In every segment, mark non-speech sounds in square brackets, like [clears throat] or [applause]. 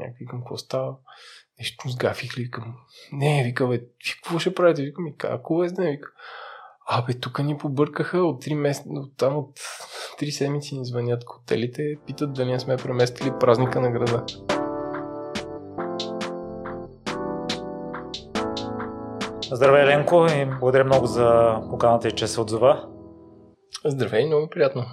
някакви към какво става. Нещо сгафих ли, викам. Не, вика, бе, какво ще правите? Викам, ми, какво е, не, вика. Абе, тук ни побъркаха от 3 месеца, от там от 3 седмици ни звънят хотелите, питат дали не сме преместили празника на града. Здравей, Ленко, и благодаря много за поканата и че се отзова. Здравей, много приятно.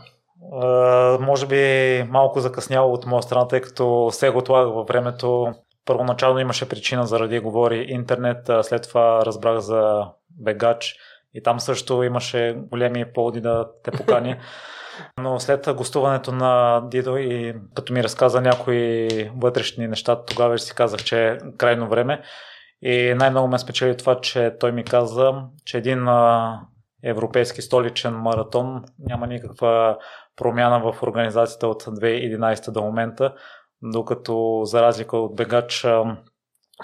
Може би малко закъсняло от моя страна, тъй като се го отлагах във времето. Първоначално имаше причина заради говори интернет, след това разбрах за бегач и там също имаше големи поводи да те покани. [laughs] Но след гостуването на Дидо и като ми разказа някои вътрешни неща, тогава си казах, че е крайно време. И най-много ме спечели това, че той ми каза, че един европейски столичен маратон няма никаква промяна в организацията от 2011 до момента, докато за разлика от бегач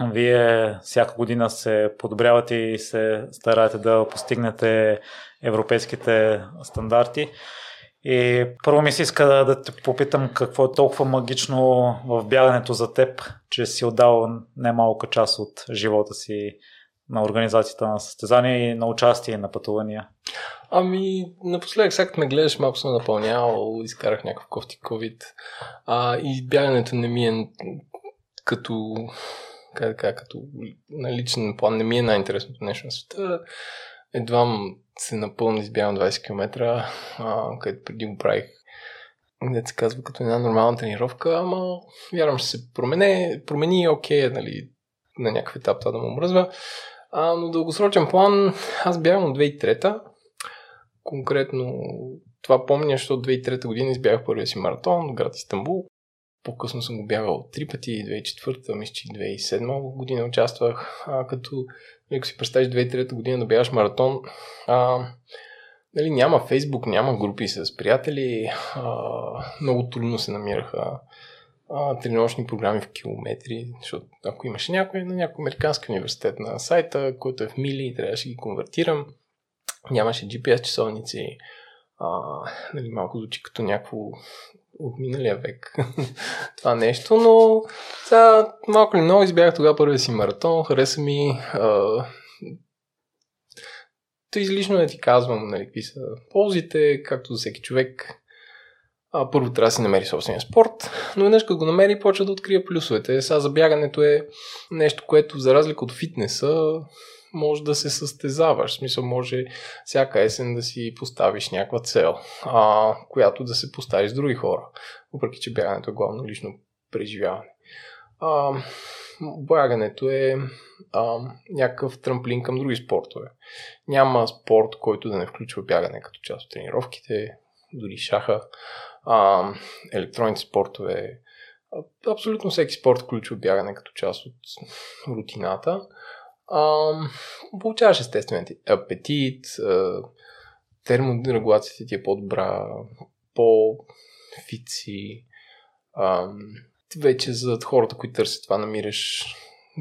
вие всяка година се подобрявате и се стараете да постигнете европейските стандарти. И първо ми се иска да те попитам какво е толкова магично в бягането за теб, че си отдал немалка част от живота си на организацията на състезания и на участие на пътувания. Ами, напоследък, сега ме гледаш, малко съм напълнял, изкарах някакъв кофти COVID. А, и бягането не ми е като, как, как, като на личен план, не ми е най-интересното нещо на света. Едва се напълно избягам 20 км, а, където преди го правих не се казва като една нормална тренировка, ама вярвам, ще се промени, промени и окей, нали, на някакъв етап това да му мръзва. А, но дългосрочен план, аз бягам от 2003 Конкретно това помня, защото 2003 година избягах първия си маратон в град Истанбул. По-късно съм го бягал три пъти, 2004, мисля, че 2007 година участвах, а, като ако си представиш 2003 година да бягаш маратон, а, нали, няма Фейсбук, няма групи с приятели, а, много трудно се намираха а, тренировъчни програми в километри, защото ако имаше някой на някой американски университет на сайта, който е в мили, трябваше да ги конвертирам, нямаше GPS часовници, а, нали, малко звучи като някакво от миналия век [laughs] това нещо, но сега малко ли много избягах тогава първия си маратон, хареса ми а, то излишно да ти казвам нали, какви са ползите, както за всеки човек а, първо трябва да си намери собствения спорт, но веднъж като го намери, почва да открия плюсовете. Сега забягането е нещо, което за разлика от фитнеса може да се състезаваш. В смисъл може всяка есен да си поставиш някаква цел, а, която да се поставиш с други хора. Въпреки, че бягането е главно лично преживяване. А, бягането е а, някакъв трамплин към други спортове. Няма спорт, който да не включва бягане като част от тренировките, дори шаха а, електронните спортове, абсолютно всеки спорт включва бягане като част от рутината. А, получаваш естествен апетит, терморегулацията ти е по-добра, по-фици. А, вече за хората, които търсят това, намираш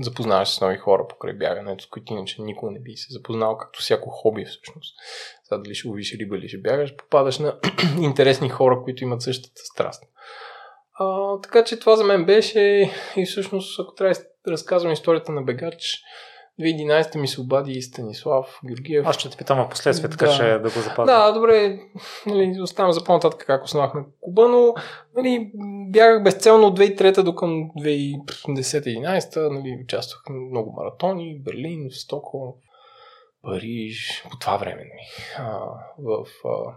запознаваш с нови хора покрай бягането, с които иначе никога не би се запознал, както всяко хоби всъщност. Сега дали ще ловиш риба или ще бягаш, попадаш на [clears throat] интересни хора, които имат същата страст. А, така че това за мен беше и всъщност, ако трябва да разказвам историята на бегач, 2011 ми се обади Станислав Георгиев. Аз ще те питам в последствие, така да. ще да го запазя. Да, добре, нали, оставам за по-нататък как основахме Куба, но нали, бягах безцелно от 2003 до към 2010-2011, нали, участвах в много маратони, Берлин, Стокхолм, Париж, по това време, нали, а, в а,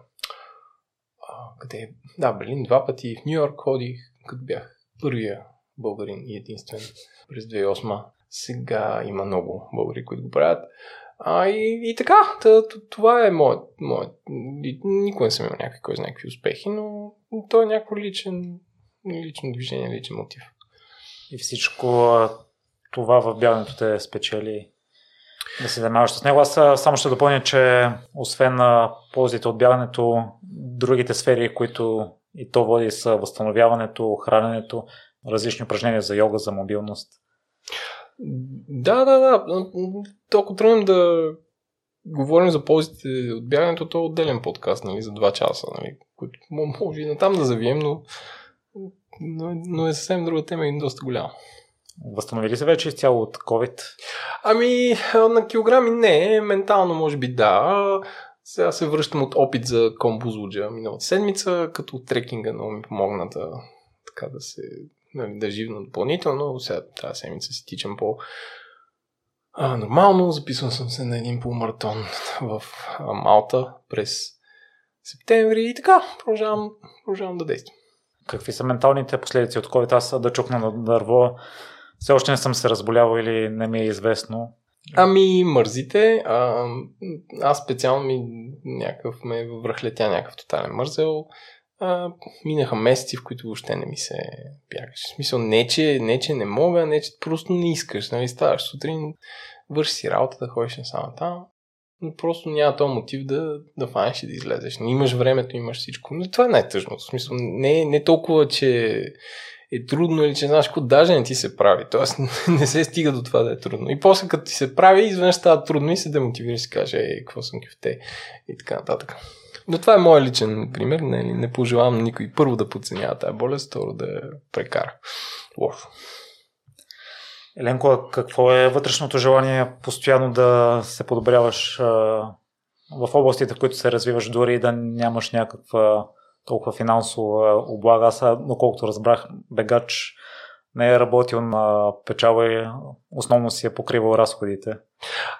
а, къде, да, Берлин два пъти, в Нью Йорк ходих, като бях първия българин и единствен през 2008 сега има много българи, които го правят. А, и, и така, това е моят, моят. Никой не съм имал някакви, кой знае какви успехи, но то е някакво личен, лично движение, личен мотив. И всичко това в бягането те спечели да се занимаваш с него. Аз само ще допълня, че освен на ползите от бягането, другите сфери, които и то води са възстановяването, храненето, различни упражнения за йога, за мобилност. Да, да, да. Ако тръгнем да говорим за ползите от бягането, то е отделен подкаст, нали, за 2 часа, нали, който може и натам да завием, но но, но е съвсем друга тема и доста голяма. Възстановили се вече изцяло от COVID? Ами, на килограми не, ментално може би да. Сега се връщам от опит за комбузлуджа миналата седмица, като трекинга много ми помогна да, така да се нали, да живна допълнително. Сега тази седмица си тичам по а, нормално. Записвам съм се на един полумаратон в а, Малта през септември и така продължавам, продължавам да действам. Какви са менталните последици от COVID? Аз да чукна на дърво. Все още не съм се разболявал или не ми е известно. Ами, мързите. А, аз специално ми някакъв ме връхлетя някакъв тотален мързел. А, минаха месеци, в които въобще не ми се бягаш. В смисъл, не че, не, че не мога, не че просто не искаш. Нали, ставаш сутрин, върши си работата, ходиш само там. Но просто няма този мотив да, да фанеш и да излезеш. Не имаш времето, имаш всичко. Но това е най-тъжното. В смисъл, не, не толкова, че е трудно или че знаеш какво, даже не ти се прави. Тоест [laughs] не се стига до това да е трудно. И после като ти се прави, изведнъж става трудно и се демотивираш и си каже, ей, какво съм кифте и така нататък. Но това е моят личен пример. Не, не пожелавам никой първо да подценява тази болест, второ да я прекара. Лошо. Еленко, какво е вътрешното желание постоянно да се подобряваш в областите, в които се развиваш, дори да нямаш някаква толкова финансова облага. Аз, доколкото разбрах, бегач не е работил на печала и основно си е покривал разходите.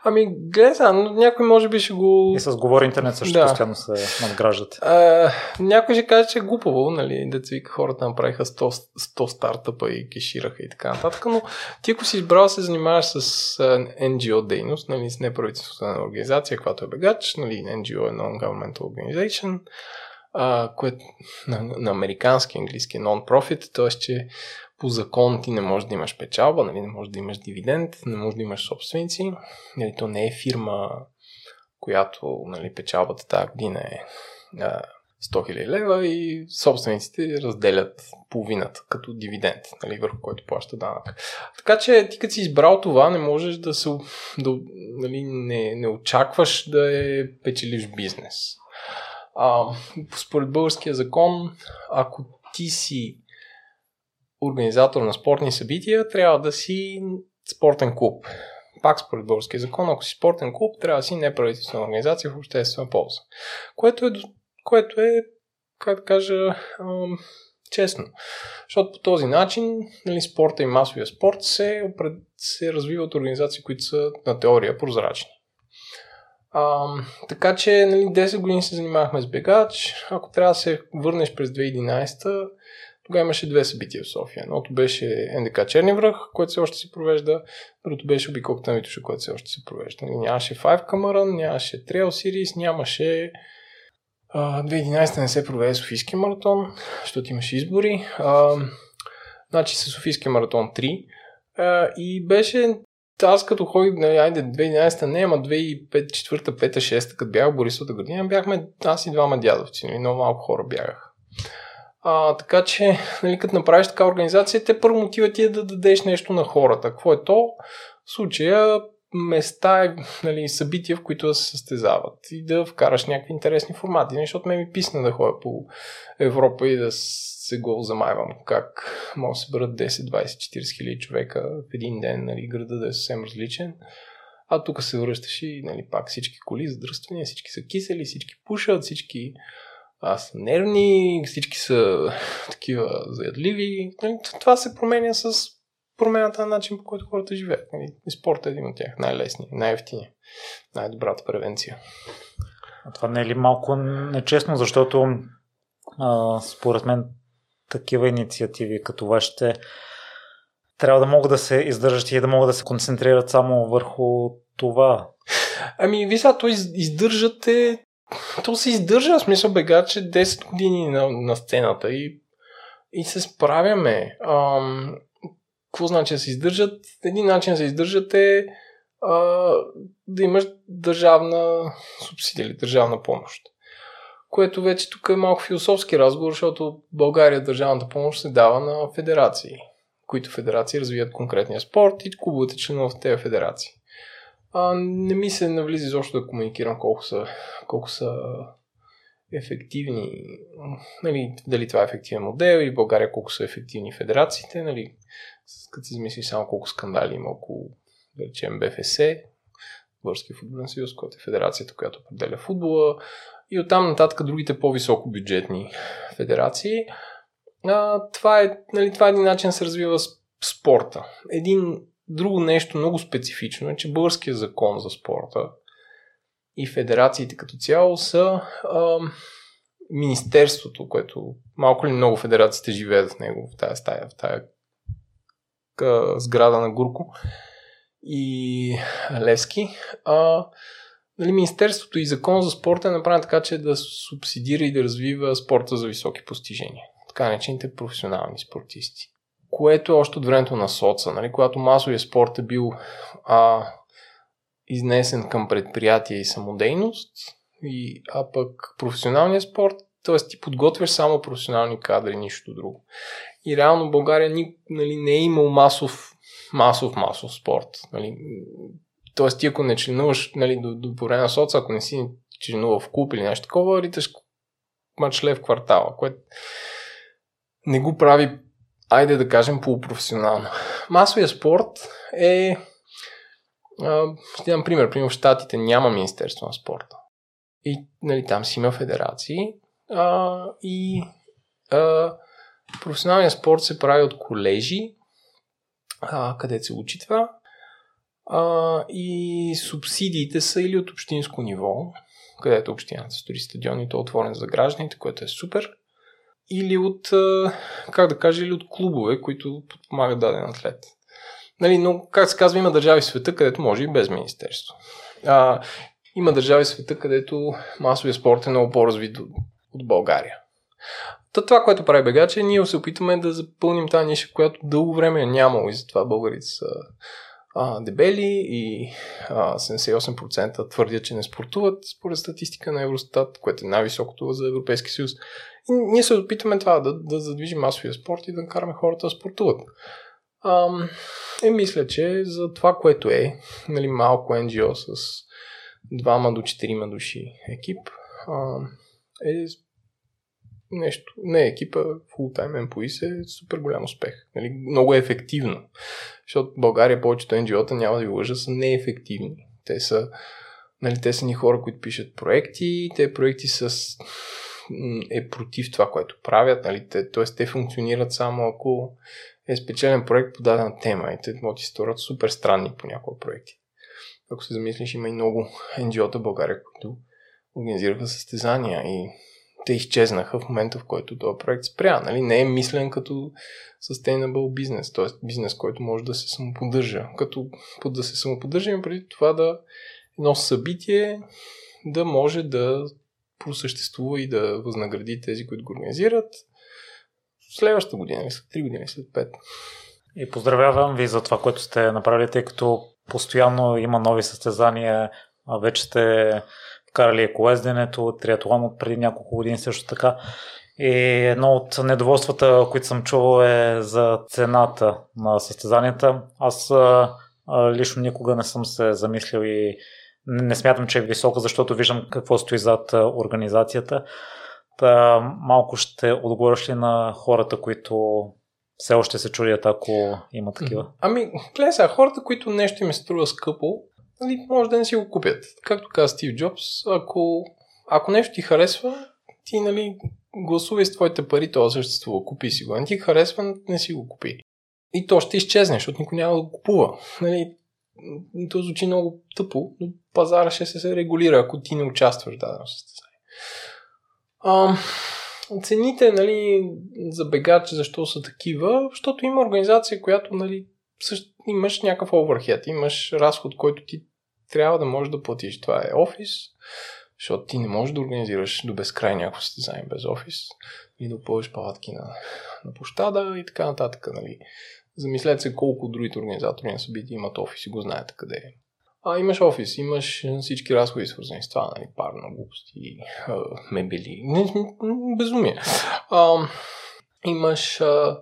Ами, гледай някой може би ще го... И с говори интернет също да. постоянно се надграждат. А, някой ще каже, че е глупаво, нали, деца вика, хората направиха 100, 100 стартъпа и кешираха и така нататък, но ти ако си избрал се занимаваш с NGO дейност, нали, с неправителствена организация, която е бегач, нали, NGO е Non-Governmental Organization, а, което на, на американски английски е non-profit, т.е. че по закон ти не можеш да имаш печалба, нали, не можеш да имаш дивиденд, не можеш да имаш собственици. Нали, то не е фирма, която нали, печалбата тази година е а, 100 000 лева и собствениците разделят половината като дивиденд, нали, върху който плаща данък. Така че ти като си избрал това, не можеш да се да, нали, не, не очакваш да е печелиш бизнес. А, според българския закон, ако ти си организатор на спортни събития, трябва да си спортен клуб. Пак според българския закон, ако си спортен клуб, трябва да си неправителствена организация в обществена полза. Което е, което е как да кажа, честно. Защото по този начин нали, спорта и масовия спорт се, се развива от организации, които са на теория прозрачни. А, така че нали, 10 години се занимавахме с бегач. Ако трябва да се върнеш през 2011, тогава имаше две събития в София. Едното беше НДК Черни връх, което все още се провежда. Другото беше обиколката на Витуша, което все още се провежда. Нали, нямаше Five Камаран, нямаше Trail Series, нямаше 2011 не се проведе Софийски маратон, защото имаше избори. А, значи се Софийски маратон 3. А, и беше аз като ходих, нали, айде 2011 не, ама 2004, 5, 6, като бях в Борисовата градина, бяхме аз и двама дядовци, нали, много малко хора бягах. А, така че, нали, като направиш така организация, те първо мотива ти е да дадеш нещо на хората. Какво е то? В случая места, нали, събития, в които да се състезават и да вкараш някакви интересни формати. Защото ме ми писна да ходя по Европа и да се го замайвам. Как може да се бъдат 10, 20, 40 хиляди човека в един ден, нали, града да е съвсем различен. А тук се връщаш и нали, пак всички коли, задръствания, всички са кисели, всички пушат, всички аз са нервни, всички са [laughs] такива заядливи. Нали, това се променя с промената на начин, по който хората живеят. Нали, и спорт е един от тях. Най-лесният, най-ефтиният, най-добрата превенция. А това не е ли малко нечестно, защото а, според мен такива инициативи като вашите трябва да могат да се издържат и да могат да се концентрират само върху това. Ами, ви сега, то издържат е... То се издържа, в смисъл бега, че 10 години на, на сцената и, и се справяме. Ам, какво значи да се издържат? Един начин да се издържат е а, да имаш държавна субсидия или държавна помощ. Което вече тук е малко философски разговор, защото България държавната помощ се дава на федерации, които федерации развият конкретния спорт и клубовете членуват в тези федерации. А, не ми се навлиза изобщо да комуникирам колко са, колко са ефективни, нали, дали това е ефективен модел и България колко са ефективни федерациите, нали, като се замисли само колко скандали има около, да речем, БФС, Българския футболен съюз, който е федерацията, която определя футбола, и оттам нататък другите по-високо бюджетни федерации. А, това, е, нали, това е един начин се развива спорта. Един друго нещо много специфично е, че българския закон за спорта и федерациите като цяло са а, министерството, което малко ли много федерациите живеят в него, в тази стая, в тази сграда на Гурко и Левски. А, нали, Министерството и закон за спорта е направен така, че да субсидира и да развива спорта за високи постижения. Така наречените професионални спортисти. Което е още от времето на соца, нали, когато масовия спорт е бил а, изнесен към предприятие и самодейност, и, а пък професионалният спорт, т.е. ти подготвяш само професионални кадри, нищо друго. И реално България ни, нали, не е имал масов, масов, масов спорт. Нали. Тоест ти ако не членуваш нали, до, до време на соца, ако не си членувал в клуб или нещо такова, риташ мачле в квартала, което не го прави, айде да кажем, полупрофесионално. Масовия спорт е ще дам пример. Примерно в Штатите няма Министерство на спорта. И нали, там си има федерации. А, и а, професионалният спорт се прави от колежи, а, където се учи това. А, и субсидиите са или от общинско ниво, където общината стори стадион и то е отворен за гражданите, което е супер. Или от, как да кажа, или от клубове, които подпомагат даден атлет. Нали, но, как се казва, има държави в света, където може и без министерство. А, има държави в света, където масовия спорт е много по-развит от България. Та това, което прави Бегач ние се опитваме да запълним тази ниша, която дълго време е нямало и затова българите са а, дебели и а, 78% твърдят, че не спортуват според статистика на Евростат, което е най-високото за Европейски съюз. И ние се опитваме това да, да задвижим масовия спорт и да караме хората да спортуват. Ам, е, мисля, че за това, което е, нали, малко NGO с двама до четирима души екип, а, е нещо. Не, екипа Full Time Employees е супер голям успех. Нали, много е ефективно. Защото в България повечето NGO-та, няма да ви лъжа, са неефективни. Те са, нали, те са ни хора, които пишат проекти, те проекти с е против това, което правят. Нали? Те, т.е. те функционират само ако е спечелен проект по дадена тема и те могат се сторят супер странни по някои проекти. Ако се замислиш, има и много NGO-та в България, които организираха състезания и те изчезнаха в момента, в който този проект спря. Нали? Не е мислен като sustainable бизнес, т.е. бизнес, който може да се самоподдържа. Като да се самоподдържа, има преди това да едно събитие да може да просъществува и да възнагради тези, които го организират, следващата година, след 3 години, след 5. И поздравявам ви за това, което сте направили, тъй като постоянно има нови състезания, вече сте вкарали екоезденето, триатлон от преди няколко години също така. И едно от недоволствата, които съм чувал е за цената на състезанията. Аз а, лично никога не съм се замислил и не смятам, че е висока, защото виждам какво стои зад организацията. Та, малко ще отговориш ли на хората, които все още се чудят, ако има такива? Ами, гледай сега, хората, които нещо им се струва скъпо, нали, може да не си го купят. Както каза Стив Джобс, ако, ако нещо ти харесва, ти нали, гласувай с твоите пари, то съществува, купи си го. Не ти харесва, не си го купи. И то ще изчезне, защото никой няма да го купува. Нали, то звучи много тъпо, но пазара ще се регулира, ако ти не участваш в дадено състезание. Цените нали, за бегач, защо са такива? Защото има организация, която нали, също, имаш някакъв оверхед, имаш разход, който ти трябва да можеш да платиш. Това е офис, защото ти не можеш да организираш до безкрай някакво състезание без офис и да опълваш палатки на, на площада и така нататък. Нали. Замислете се колко другите организатори на събития имат офис и го знаете къде е. А, имаш офис, имаш всички разходи свързани с това, нали, парно, глупости, мебели, безумие. А, имаш, а,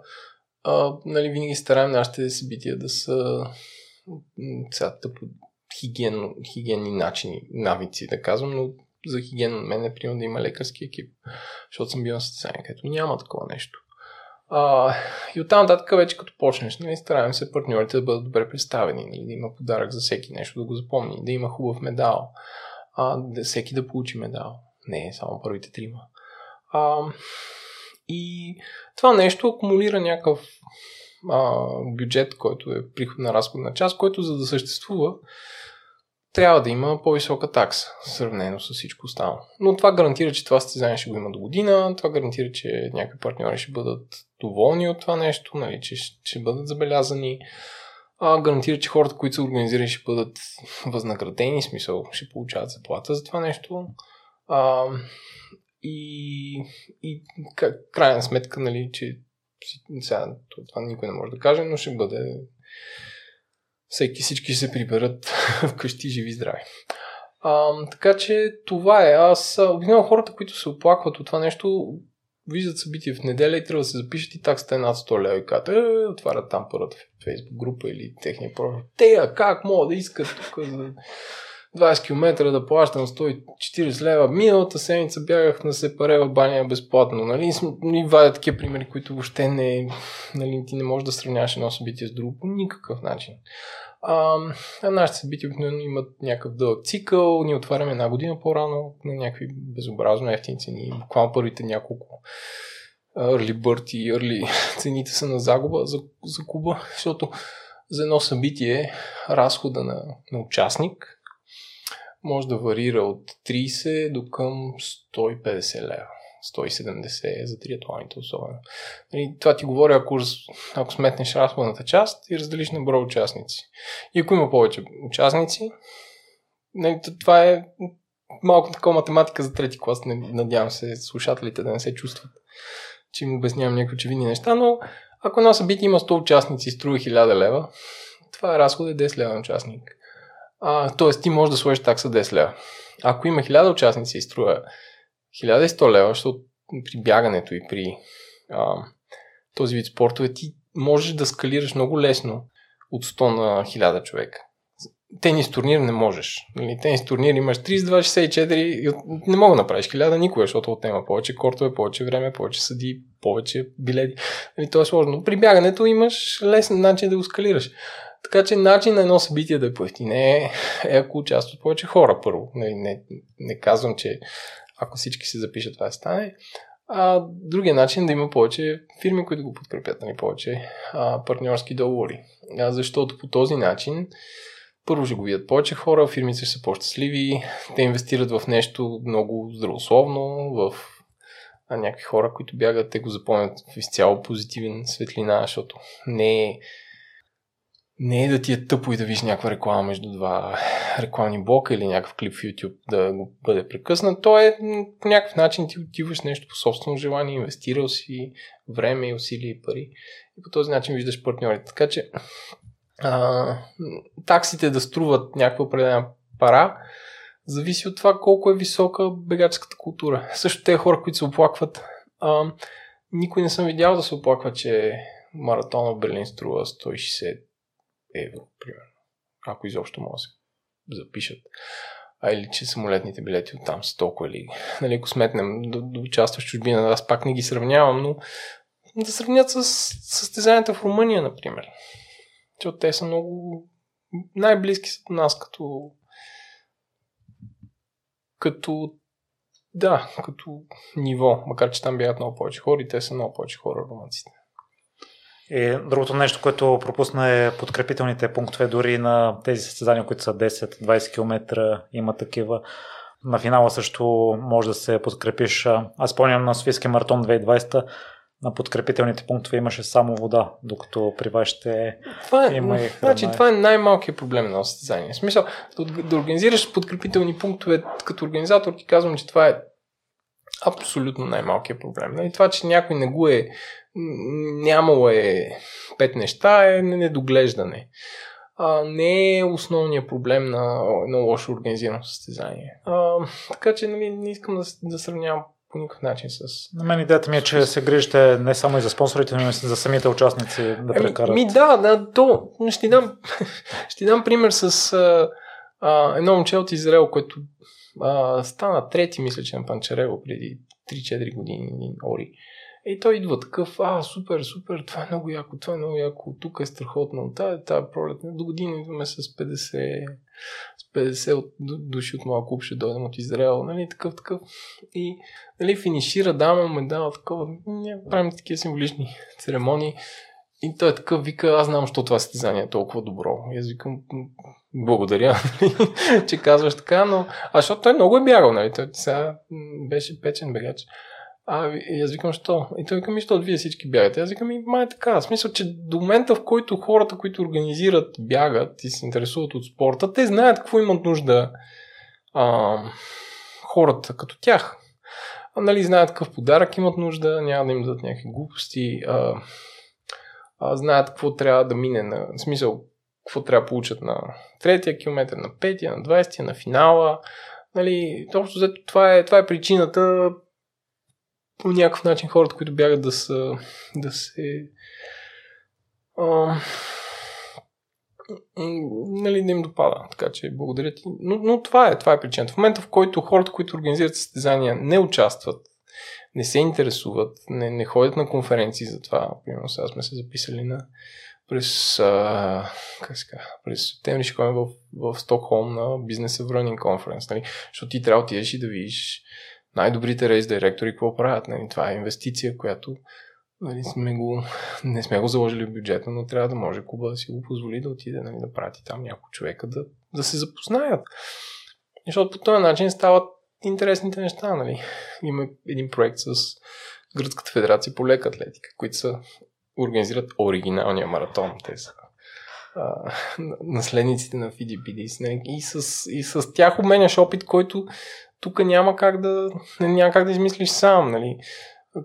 а, нали, винаги стараем нашите събития да са сега тъпо хигиен, хигиенни начини, навици, да казвам, но за хигиена на мен, например, да има лекарски екип, защото съм бил на състезание, където няма такова нещо. А, и оттам нататък вече като почнеш, нали, стараем се партньорите да бъдат добре представени, нали, да има подарък за всеки нещо, да го запомни, да има хубав медал, а, да всеки да получи медал. Не, само първите трима. А, и това нещо акумулира някакъв а, бюджет, който е приходна разходна част, който за да съществува, трябва да има по-висока такса, сравнено с всичко останало. Но това гарантира, че това състезание ще го има до година, това гарантира, че някакви партньори ще бъдат доволни от това нещо, нали, че ще бъдат забелязани, а, гарантира, че хората, които са организирани, ще бъдат възнаградени, смисъл ще получават заплата за това нещо. А, и, и крайна сметка, нали, че сега това никой не може да каже, но ще бъде всеки всички ще се приберат [laughs] вкъщи живи и здрави. А, така че това е. Аз обикновено хората, които се оплакват от това нещо, виждат събитие в неделя и трябва да се запишат и таксата е над 100 лева и казват, е, отварят там първата фейсбук група или техния профил. Те, как могат да искат тук за 20 км да плащам 140 лева. Миналата седмица бягах на Сепаре в баня безплатно. Нали? Ни вадят такива примери, които въобще не, нали, ти не можеш да сравняваш едно събитие с друго по никакъв начин. А, нашите събития обикновено имат някакъв дълъг цикъл, ние отваряме една година по-рано на някакви безобразно ефтини цени, буквално първите няколко early bird и early [laughs] цените са на загуба за, за Куба, защото за едно събитие разхода на, на участник може да варира от 30 до към 150 лева. 170 за триатлоните особено. Нали, това ти говоря, ако, ако сметнеш разходната част и разделиш на брой участници. И ако има повече участници, нали, това е малко такова математика за трети клас. Надявам се слушателите да не се чувстват, че им обяснявам някакви очевидни неща, но ако едно събитие има 100 участници и струва 1000 лева, това е разход е 10 лева на участник. А, тоест ти можеш да сложиш такса 10 лева. Ако има 1000 участници и струва 1100 лева, защото при бягането и при а, този вид спортове ти можеш да скалираш много лесно от 100 на 1000 човека. Тенис турнир не можеш. Нали, тенис турнир имаш 32-64 и не мога да направиш 1000 никога, защото отнема повече кортове, повече време, повече съди, повече билети. Нали, то е сложно. При бягането имаш лесен начин да го скалираш. Така че начин на едно събитие да е поевтине е, е ако участват повече хора първо. Не, не, не казвам, че ако всички се запишат, това стане. А другия начин е да има повече фирми, които го подкрепят, нали, повече а, партньорски договори. А, защото по този начин първо ще го видят повече хора, фирмите ще са по-щастливи, те инвестират в нещо много здравословно, в а някакви хора, които бягат, те го запомнят в изцяло позитивен светлина, защото не е не е да ти е тъпо и да видиш някаква реклама между два рекламни блока или някакъв клип в YouTube да го бъде прекъснат. То е по някакъв начин ти отиваш нещо по собствено желание, инвестирал си време, усилия и пари и по този начин виждаш партньорите. Така че а, таксите да струват някаква определена пара зависи от това колко е висока бегаческата култура. Също те хора, които се оплакват, а, никой не съм видял да се оплаква, че маратона в Берлин струва 160 евро, примерно. Ако изобщо може да се запишат. А или че самолетните билети от там са толкова или... [laughs] Нали, ако сметнем да, да участваш в чужбина, аз пак не ги сравнявам, но да сравнят с състезанията в Румъния, например. Защото те са много най-близки са до нас като като да, като ниво, макар че там бягат много повече хора и те са много повече хора, румънците. И другото нещо, което пропусна е подкрепителните пунктове, дори на тези състезания, които са 10-20 км, има такива. На финала също може да се подкрепиш. Аз спомням на Софийския маратон 2020 на подкрепителните пунктове имаше само вода, докато при вашите това е, има и храна. Значи, това е най-малкият проблем на състезание. В смисъл, да, да организираш подкрепителни пунктове като организатор, ти казвам, че това е абсолютно най-малкият проблем. И нали, това, че някой не го е нямало е пет неща, е недоглеждане. А, не е основният проблем на едно лошо организирано състезание. А, така че нали, не искам да, да сравнявам по никакъв начин с... На мен идеята ми е, че се грижите не само и за спонсорите, но и за самите участници да прекарат. Ми, ми да, да, то ще дам, [laughs] ще дам пример с а, а, едно момче от Израел, което а, стана трети, мисля, че на Панчарево преди 3-4 години, Ори. И той идва такъв, а, супер, супер, това е много яко, това е много яко, тук е страхотно, тази, тази пролет, до година идваме с 50, с 50 от, души от моя клуб, ще дойдем от Израел, нали, такъв, такъв. И, нали, финишира, дама му дава такова, не, правим такива символични [laughs] церемонии. И той е такъв, вика, аз знам, що това състезание е толкова добро. И аз викам, благодаря, [laughs] че казваш така, но... А защото той много е бягал, нали? Той сега беше печен бегач. А, и аз викам, що? И той викам, що вие всички бягате? Аз викам, и май е така. В смисъл, че до момента, в който хората, които организират, бягат и се интересуват от спорта, те знаят какво имат нужда а, хората като тях. А, нали, знаят какъв подарък имат нужда, няма да им дадат някакви глупости. А, а, знаят какво трябва да мине на... В смисъл, какво трябва да получат на третия километр, на петия, на 20 на финала. Нали, общо това е, това е причината по някакъв начин хората, които бягат да са да се а, нали, не им допада. Така че благодаря ти. Но, но това е, това е причината. В момента, в който хората, които организират състезания, не участват, не се интересуват, не, не ходят на конференции за това. Примерно сега сме се записали на през, а, как ска, през септември ще ходим в, в Стокхолм на Business of Running Conference, нали? защото ти трябва да отидеш и да видиш най-добрите рейс директори какво правят. Нали? Това е инвестиция, която нали, сме го, не сме го заложили в бюджета, но трябва да може Куба да си го позволи да отиде нали, да прати там някой човека да, да се запознаят. Защото по този начин стават интересните неща. Нали? Има един проект с Гръцката федерация по лека атлетика, които са организират оригиналния маратон. Те са а, наследниците на FDPD. И с, и с тях обменяш опит, който тук няма как да, няма как да измислиш сам, нали?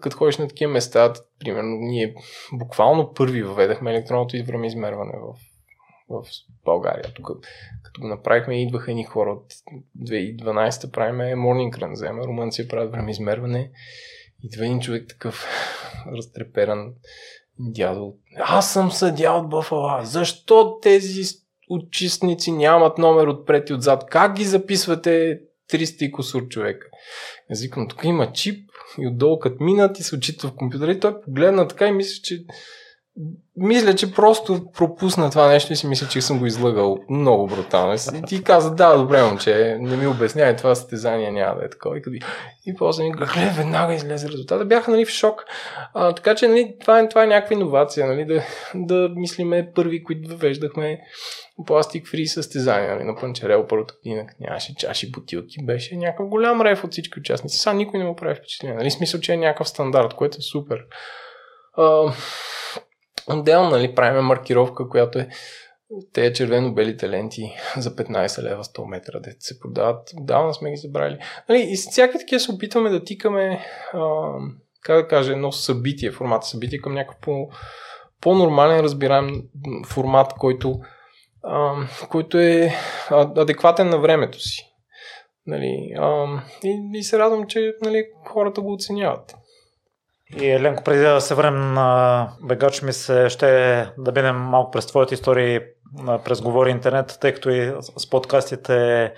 Като ходиш на такива места, примерно, ние буквално първи въведахме електронното измерване в, в България. Тук, като го направихме, идваха едни хора от 2012 правиме Morning Run, взема, румънци правят време измерване. Идва един човек такъв [laughs] разтреперан дядо. Аз съм съдя от Бъфала. Защо тези участници нямат номер отпред и отзад? Как ги записвате 300 и косур човека. Аз тук има чип и отдолу като минат и се очита в компютъра и той погледна така и мисля, че мисля, че просто пропусна това нещо и си мисля, че съм го излъгал много брутално. И ти каза, да, добре, момче, не ми обяснявай, това състезание няма да е такова. И, и после ми гледа, веднага излезе резултата. Бяха нали, в шок. А, така че нали, това, е, това е някаква иновация, нали, да, да мислиме първи, които въвеждахме пластик фри състезания. Нали, на Панчарел първата година нямаше чаши, бутилки, беше някакъв голям рев от всички участници. Сега никой не му прави впечатление. Нали, смисъл, че е някакъв стандарт, което е супер. А, Отделно, нали, правим маркировка, която е те червено-белите ленти за 15 лева 100 метра, де се продават. Отдавна сме ги забрали. Нали, и всякакви такива се опитваме да тикаме, а, как да кажа, едно събитие, формата събитие към някакъв по, по-нормален, разбираем формат, който, а, който е адекватен на времето си. Нали, а, и, и се радвам, че нали, хората го оценяват. И Еленко, преди да се върнем на бегач ми се ще да минем малко през твоята история през Говори Интернет, тъй като и с подкастите е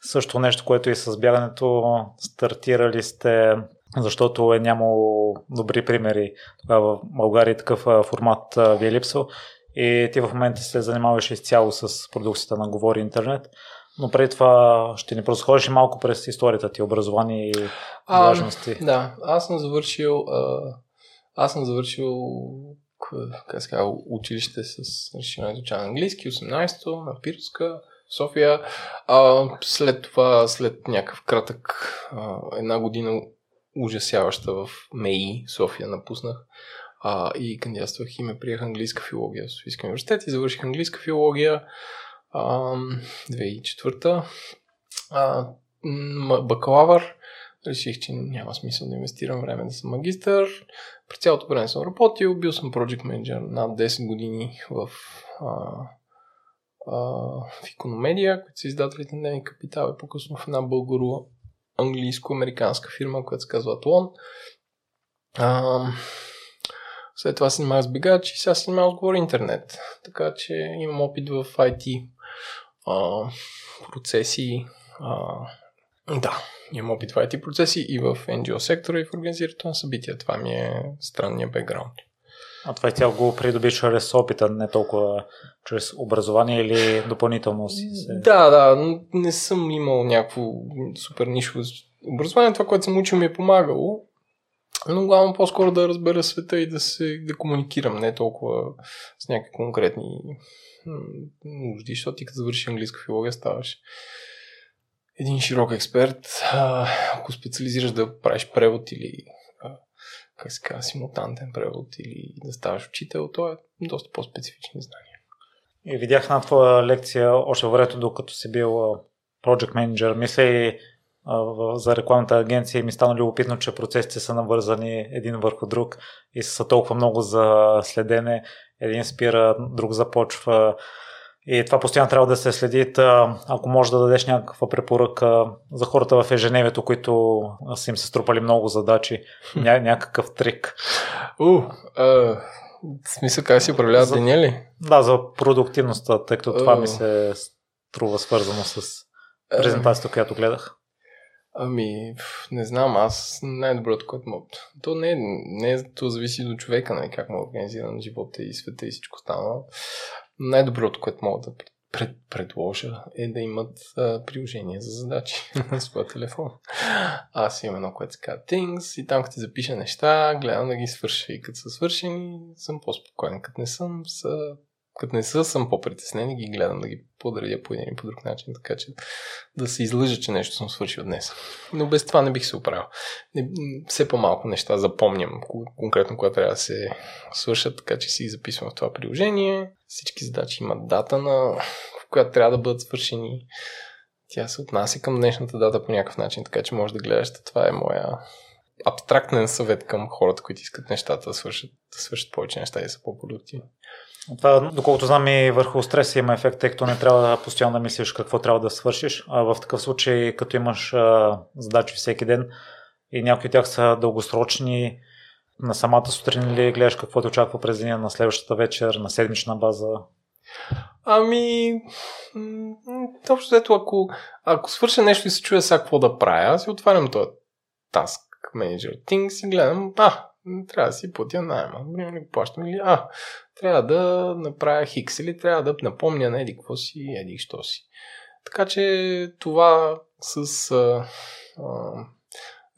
също нещо, което и с бягането стартирали сте, защото е нямало добри примери. Тогава в България такъв формат ви е липсал и ти в момента се занимаваш изцяло с продукцията на Говори Интернет. Но преди това ще ни просходиш малко през историята ти, образование и а, важности. Да, аз съм завършил а, аз съм завършил как ска, училище с разширено изучаване на английски, 18-то, на Пирска, София. А, след това, след някакъв кратък а, една година ужасяваща в МЕИ, София напуснах а, и кандидатствах и ме приех английска филология в Софийския университет и завърших английска филология 2004 бакалавър. Реших, че няма смисъл да инвестирам време да съм магистър. През цялото време съм работил, бил съм project manager над 10 години в, а, а, в Икономедия, които са издателите на Капитал и по-късно в една българо-английско-американска фирма, която се казва Атлон. След това се занимавах с бегач и сега се занимавам с говори интернет. Така че имам опит в IT а, процеси, а, Да, имам опит в IT процеси и в NGO сектора и в организирането на събития. Това ми е странния бекграунд. А това и тя го придоби чрез опита, не толкова чрез образование или допълнително си се... Да, да, не съм имал някакво супер нишово образование. Това, което съм учил ми е помагало, но главно по-скоро да разбера света и да се да комуникирам, не толкова с някакви конкретни нужди, защото ти като завършиш английска филология ставаш един широк експерт. Ако специализираш да правиш превод или как се казва, симултантен превод или да ставаш учител, то е доста по-специфични знания. И видях на твоя лекция още времето, докато си бил project manager. Мисля и за рекламната агенция и ми стана любопитно, че процесите са навързани един върху друг и са толкова много за следене. Един спира, друг започва. И това постоянно трябва да се следи. Ако може да дадеш някаква препоръка за хората в ежедневието, които са им се струпали много задачи, ня- някакъв трик. У, в смисъл как си управляват за, деня ли? Да, за продуктивността, тъй като това ми се струва свързано с презентацията, която гледах. Ами, не знам, аз най-доброто, което мога. То не е, не е, то зависи до човека, не, как му е живота и света и всичко останало. Най-доброто, което мога да пред, предложа е да имат а, приложение за задачи [laughs] на своя телефон. Аз имам едно, което се казва Things и там като ти запиша неща, гледам да ги свърша и като са свършени съм по-спокоен. Като не съм, са като не са, съм по-притеснен и ги гледам да ги подредя по един и по друг начин, така че да се излъжа, че нещо съм свършил днес. Но без това не бих се оправил. Не, все по-малко неща запомням, конкретно когато трябва да се свършат, така че си записвам в това приложение. Всички задачи имат дата, на, в която трябва да бъдат свършени. Тя се отнася към днешната дата по някакъв начин, така че може да гледаш. Това е моя абстрактен съвет към хората, които искат нещата да свършат, да свършат повече неща и са по-продуктивни. Това, доколкото знам и върху стреса има ефект, тъй като не трябва постоянно да мислиш какво трябва да свършиш. А в такъв случай, като имаш а, задачи всеки ден и някои от тях са дългосрочни, на самата сутрин ли гледаш какво те очаква през деня, на следващата вечер, на седмична база? Ами, общо ето, ако, ако свърша нещо и се чуя сега какво да правя, си отварям този Task Manager Things и гледам, а, трябва да си платя найема. Не го плащам или, а, трябва да направя хикс или трябва да напомня на еди какво си, еди що си. Така че това с а, а,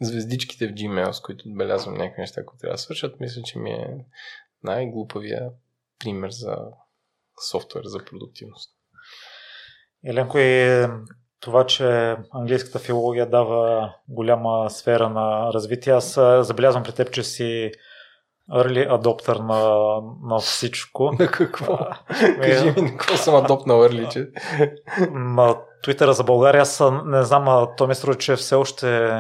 звездичките в Gmail, с които отбелязвам някакви неща, които трябва да свършат, мисля, че ми е най-глупавия пример за софтуер за продуктивност. Еленко, и това, че английската филология дава голяма сфера на развитие, аз забелязвам при теб, че си early adopter на, на всичко. [laughs] На какво? Кажи ми, на какво съм адоптнал early, че? [laughs] На Twitter за България, аз не знам, а то ми струва, че все още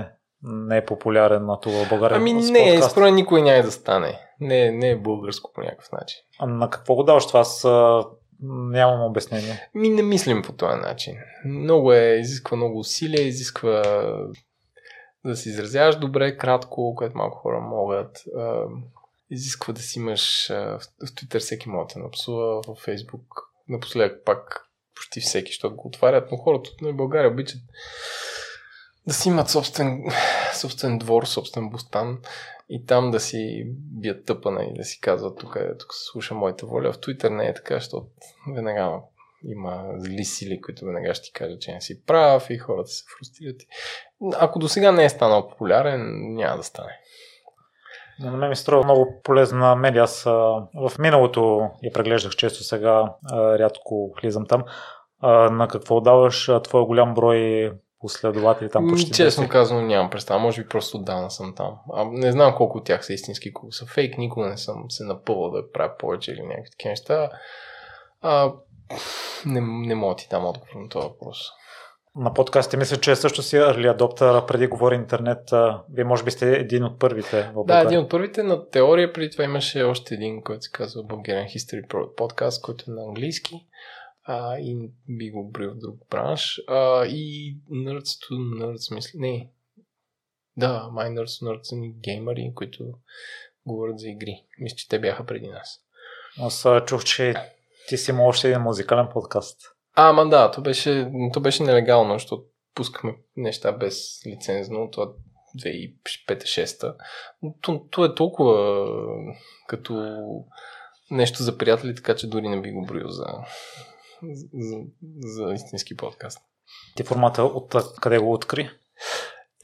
не е популярен на това в България. Ами не, според никой няма да стане. Не, не е българско по някакъв начин. А на какво го даваш това? Аз нямам обяснение. Ми не мислим по този начин. Много е, изисква много усилия, изисква да се изразяваш добре, кратко, което малко хора могат изисква да си имаш в Twitter всеки може да напсува, в Facebook напоследък пак почти всеки, защото го отварят, но хората от България обичат да си имат собствен, собствен двор, собствен бустан и там да си бият тъпана и да си казват тук, е, тук се слуша моята воля. В Twitter не е така, защото веднага има зли сили, които веднага ще ти кажат, че не си прав и хората се фрустрират. Ако до сега не е станал популярен, няма да стане. На мен ми струва много полезна медия. Аз в миналото я преглеждах често, сега рядко влизам там. На какво даваш твой голям брой последователи там почти? Честно казано нямам представа. Може би просто отдавна съм там. А, не знам колко от тях са истински, колко са фейк. Никога не съм се напълвал да правя повече или някакви такива неща. А, не, не мога ти дам отговор на този въпрос на подкастите. Мисля, че също си early adopter, преди говори интернет. Вие може би сте един от първите. В да, един от първите. На теория преди това имаше още един, който се казва Bulgarian History подкаст, който е на английски. А, и би го брил в друг бранш. А, и Nerds to Nerds, мисля. Не. Да, My Nerds to Nerds са геймери, които говорят за игри. Мисля, че те бяха преди нас. Аз чух, че ти си имал още един музикален подкаст. А, ама да, то беше, то беше нелегално, защото пускахме неща без лицензно, това 2005-2006. То, то е толкова като нещо за приятели, така че дори не би го броил за, за, за истински подкаст. Ти формата от къде го откри?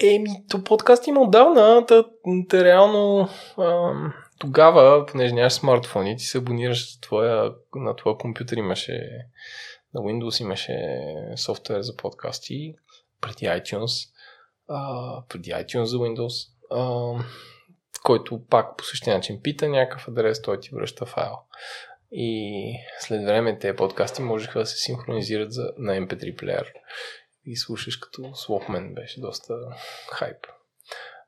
Еми, то подкаст има отдавна. Та, та реално а, тогава, понеже нямаш смартфони, ти се абонираш на твоя, на твоя компютър, имаше на Windows имаше софтуер за подкасти преди iTunes, а, преди iTunes за Windows, а, който пак по същия начин пита някакъв адрес, той ти връща файл. И след време тези подкасти можеха да се синхронизират за, на MP3 плеер и слушаш като Swapman беше доста хайп.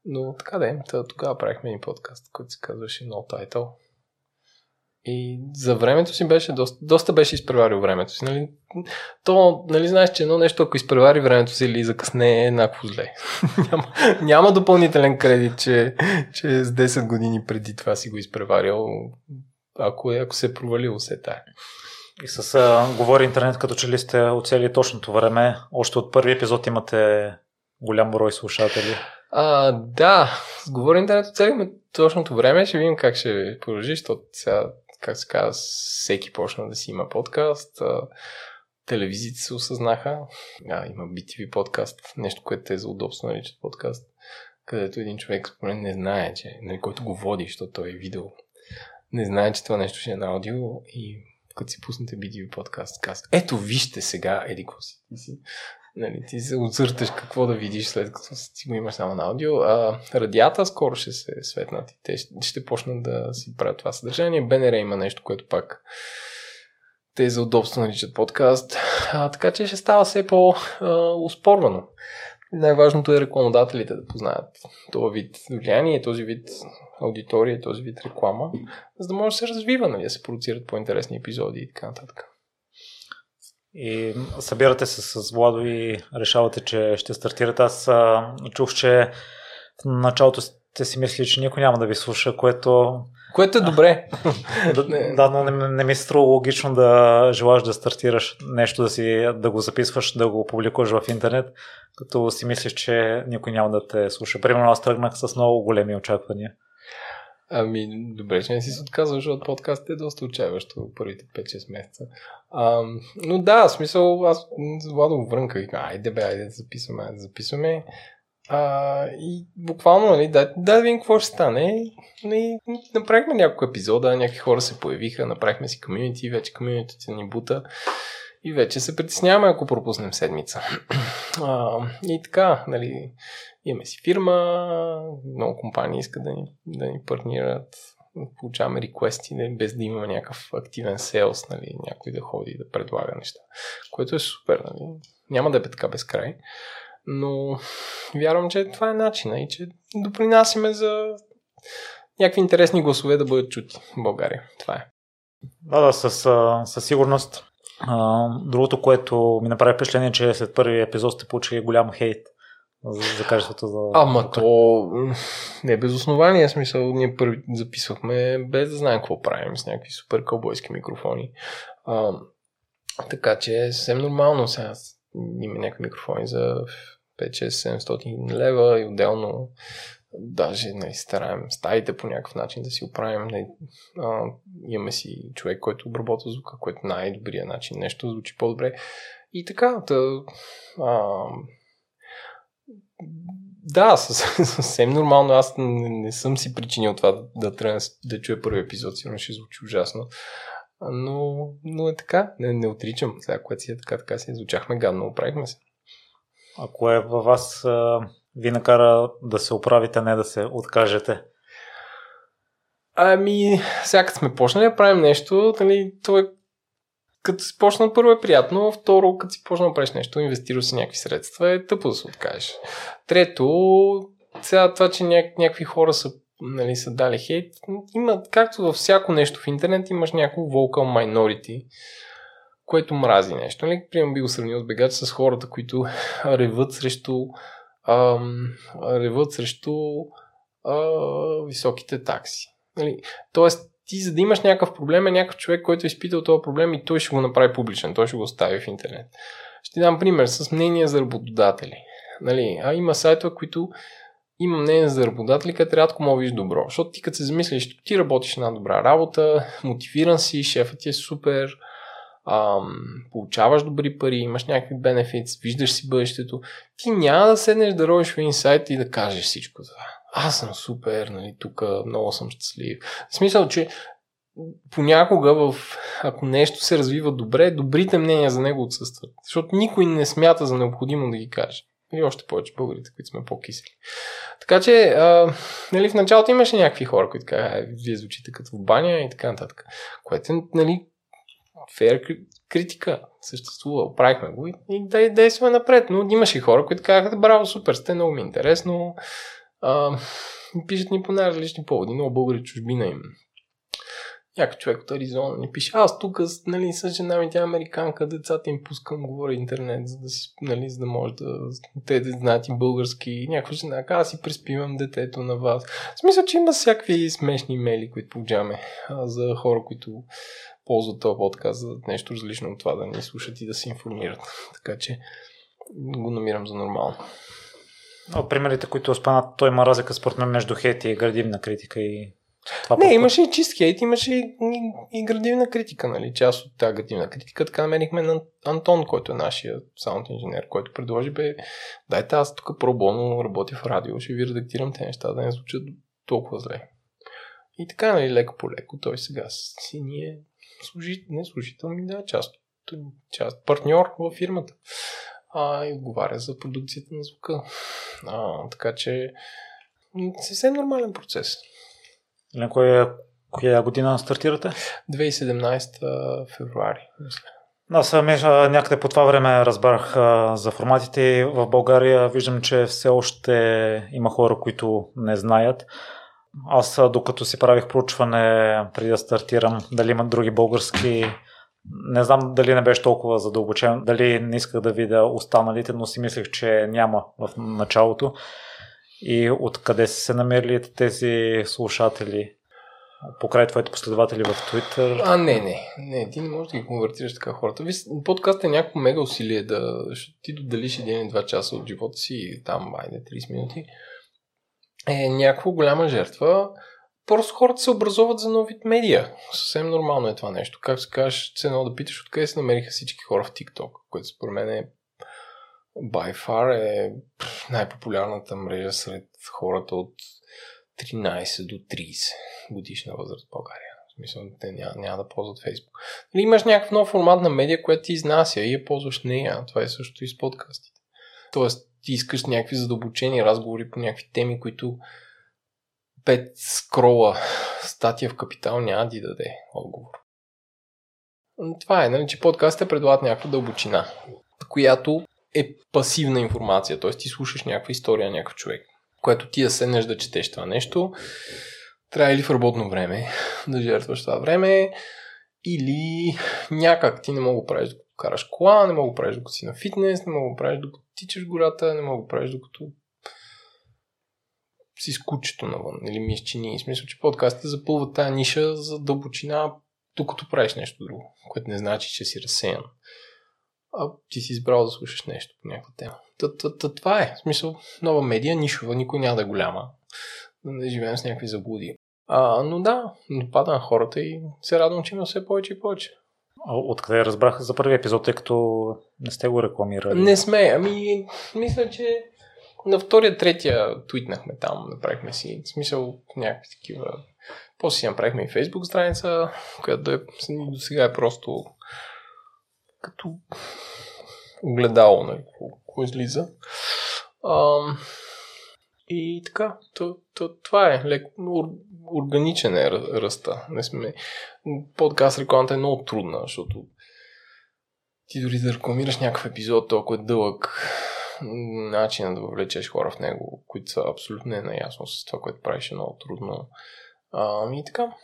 Но така да е, тогава правихме един подкаст, който се казваше No Title. И за времето си беше доста, доста беше изпреварил времето си. Нали? То, нали знаеш, че едно нещо, ако изпревари времето си или закъсне, е еднакво зле. [laughs] няма, няма допълнителен кредит, че, че с 10 години преди това си го изпреварил, ако, е, ако се е провалил все тая. И с а, Говори интернет, като че ли сте оцели точното време, още от първи епизод имате голям брой слушатели. А, да, с Говори интернет оцелихме точното време, ще видим как ще продължи, защото сега, как се казва, всеки почна да си има подкаст. А, телевизиите се осъзнаха. А, има BTV подкаст, нещо, което те за удобство наричат подкаст, където един човек според не знае, че, нали, който го води, защото той е видео, не знае, че това нещо ще е на аудио и като си пуснете BTV подкаст, казват, ето вижте сега, еди си нали, ти се отсърташ какво да видиш след като си го имаш само на аудио. А, радията скоро ще се светнат и те ще, ще почнат да си правят това съдържание. БНР има нещо, което пак те за удобство наричат подкаст. А, така че ще става все по-успорвано. Най-важното е рекламодателите да познаят този вид влияние, този вид аудитория, този вид реклама, за да може да се развива, нали, да се продуцират по-интересни епизоди и така нататък. И събирате се с Владо и решавате, че ще стартирате. Аз чух, че в началото сте си мислили, че никой няма да ви слуша, което... Което е добре. [laughs] да, да, но не, не ми се струва логично да желаш да стартираш нещо, да, си, да го записваш, да го публикуваш в интернет, като си мислиш, че никой няма да те слуша. Примерно аз тръгнах с много големи очаквания. Ами, добре, че не си се отказваш, защото подкастът е доста отчаяващо първите 5-6 месеца. А, но да, в смисъл, аз с Владо го врънка и айде бе, айде да записваме, айде да записваме. А, и буквално, нали, дай да видим какво ще стане. И направихме няколко епизода, някакви хора се появиха, направихме си комьюнити, вече комьюнитите ни бута. И вече се притесняваме, ако пропуснем седмица. А, и така, нали, Имаме си фирма, много компании искат да ни, да ни партнират, получаваме реквести, нали, без да имаме някакъв активен селс, нали, някой да ходи и да предлага неща, което е супер. Нали. Няма да е така без край, но вярвам, че това е начина и че допринасяме за някакви интересни гласове да бъдат чути в България. Това е. Да, да, със, със сигурност. другото, което ми направи впечатление, е, че след първи епизод сте получили голям хейт за, за качеството за... Ама то не е без основание, смисъл ние първи записвахме без да знаем какво правим с някакви супер кълбойски микрофони. А, така че е съвсем нормално сега има някакви микрофони за 5-6-700 лева и отделно даже нали, стараем стаите по някакъв начин да си оправим. Нали, а, имаме си човек, който обработва звука, който най-добрия начин нещо звучи по-добре. И така, тъ, а, да, съвсем нормално. Аз не, не съм си причинил това да, да да чуя първи епизод. Сигурно ще звучи ужасно. Но, но е така. Не, не отричам. Сега, което си е така, така си звучахме гадно. Оправихме се. Ако е във вас ви накара да се оправите, не да се откажете? Ами, сега като сме почнали да правим нещо, нали, то е като си почна първо е приятно, второ, като си почна да правиш нещо, инвестираш си някакви средства, е тъпо да се откажеш. Трето, сега това, че ня- някакви хора са, нали, са дали хейт, има, както във всяко нещо в интернет, имаш някакво vocal minority, което мрази нещо. Нали? Примерно би го сравнил с бегач с хората, които [laughs] реват срещу ам, реват срещу а, високите такси. Нали? Тоест, ти за да имаш някакъв проблем е някакъв човек, който е изпитал този проблем и той ще го направи публичен, той ще го остави в интернет. Ще дам пример с мнение за работодатели. Нали, а има сайтове, които има мнение за работодатели, където рядко мога виж добро. Защото ти като се замислиш, ти работиш една добра работа, мотивиран си, шефът ти е супер, ам, получаваш добри пари, имаш някакви бенефити, виждаш си бъдещето, ти няма да седнеш да робиш в инсайт и да кажеш всичко това. Аз съм супер, нали, тук много съм щастлив. В смисъл, че понякога, в, ако нещо се развива добре, добрите мнения за него отсъстват. Защото никой не смята за необходимо да ги каже. И още повече българите, които сме по-кисели. Така че, а, нали, в началото имаше някакви хора, които казаха, вие звучите като в баня и така нататък. Което е, нали, фейер критика съществува, правихме го и, и действаме напред. Но имаше хора, които казаха, браво, супер, сте много ми е интересно. А, пишат ни по най-различни поводи. Много българи чужбина им някой човек от Аризона ни пише, аз тук нали, с жена ми, тя е американка, децата им пускам, говоря интернет, за да, си, нали, за да може да те да знаят и български. Някаква жена, аз си приспивам детето на вас. В смисъл, че има всякакви смешни имейли, които получаваме за хора, които ползват този подкаст за нещо различно от това да ни слушат и да се информират. [laughs] Така че го намирам за нормално. А примерите, които спанат, той има разлика според мен между хейт и градивна критика и това не, имаше и чист хейт, имаше и, и, и градивна критика, нали? Част от тази градивна критика така намерихме на Антон, който е нашия саунд инженер, който предложи, бе, дайте аз тук пробоно работя в радио, ще ви редактирам тези неща, да не звучат толкова зле. И така, нали, леко по леко, той сега си ние служител, не служител, ми да, част, част партньор в фирмата. А, и отговаря за продукцията на звука. А, така че съвсем нормален процес. На коя, коя година стартирате? 2017 февруари, мисля. Аз някъде по това време разбрах а, за форматите. В България виждам, че все още има хора, които не знаят. Аз, докато си правих проучване преди да стартирам, дали имат други български не знам дали не беше толкова задълбочен, дали не исках да видя останалите, но си мислех, че няма в началото. И откъде са се намерили тези слушатели? Покрай твоите последователи в Twitter? А, не, не. Не, ти не можеш да ги конвертираш така хората. Виж, подкастът е някакво мега усилие да ти додалиш един два часа от живота си и там, айде, 30 минути. Е някаква голяма жертва. Просто хората се образуват за нов вид медия. Съвсем нормално е това нещо. Как се кажеш, се едно да питаш откъде се намериха всички хора в TikTok, което според мен е far е най-популярната мрежа сред хората от 13 до 30 годишна възраст в България. В смисъл, те няма, няма да ползват Facebook. Или имаш някакъв нов формат на медия, която ти изнася и я ползваш нея. Това е също и с подкастите. Тоест, ти искаш някакви задълбочени разговори по някакви теми, които пет скрола статия в Капитал няма да даде отговор. Това е, нали, че подкастите предлагат някаква дълбочина, която е пасивна информация, т.е. ти слушаш някаква история на някакъв човек, което ти да седнеш да четеш това нещо, трябва или в работно време [laughs] да жертваш това време, или някак ти не мога да правиш докато караш кола, не мога да правиш докато си на фитнес, не мога да правиш докато тичаш гората, не мога да правиш докато си с кучето навън или ми изчини. В смисъл, че подкастите запълват тази ниша за дълбочина, докато правиш нещо друго, което не значи, че си разсеян а ти си избрал да слушаш нещо по някаква тема. Това е. В смисъл, нова медия, нишова, никой няма да е голяма. Да не живеем с някакви заблуди. А, но да, допада на хората и се радвам, че има все повече и повече. Откъде разбрах за първи епизод, тъй като не сте го рекламирали? Не сме. Ами, мисля, че на втория, третия твитнахме там, направихме си, в смисъл някакви такива. После си направихме и фейсбук страница, която е, до сега е просто като огледало, нали, какво излиза. А, и така, то, то, това е лек, органичен е ръста. Не сме... Подкаст рекламата е много трудна, защото ти дори да рекламираш някакъв епизод, толкова е дълъг, начинът да въвлечеш хора в него, които са абсолютно не наясно с това, което правиш е много трудно. А, и така,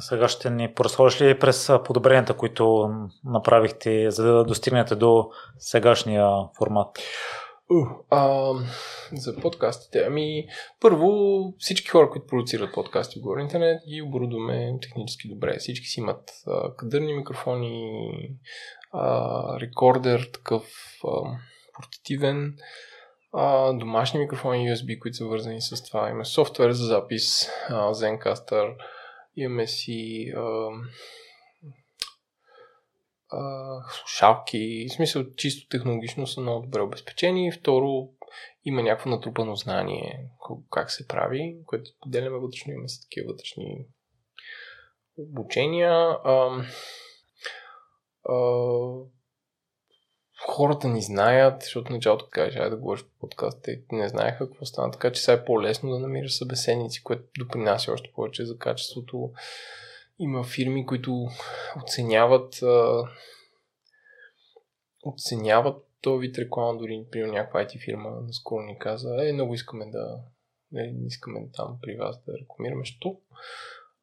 сега ще ни поразходиш ли през подобренията, които направихте, за да достигнете до сегашния формат? Uh, а, за подкастите. Ами, първо, всички хора, които продуцират подкасти в интернет, ги оборудваме технически добре. Всички си имат а, кадърни микрофони, а, рекордер, такъв а, портативен, а, домашни микрофони USB, които са вързани с това. Имаме софтуер за запис, а, Zencaster, имаме си а, а, слушалки, в смисъл чисто технологично са много добре обезпечени. Второ, има някакво натрупано знание как се прави, което поделяме вътрешно, имаме си такива вътрешни обучения. А, а, хората ни знаят, защото началото кажа, да говориш по подкаст, те не знаеха какво стана, така че сега е по-лесно да намираш събеседници, което допринася още повече за качеството има фирми, които оценяват а, оценяват този вид реклама, дори при някаква IT фирма наскоро ни каза, е, много искаме да не, искаме там при вас да рекламираме. Що?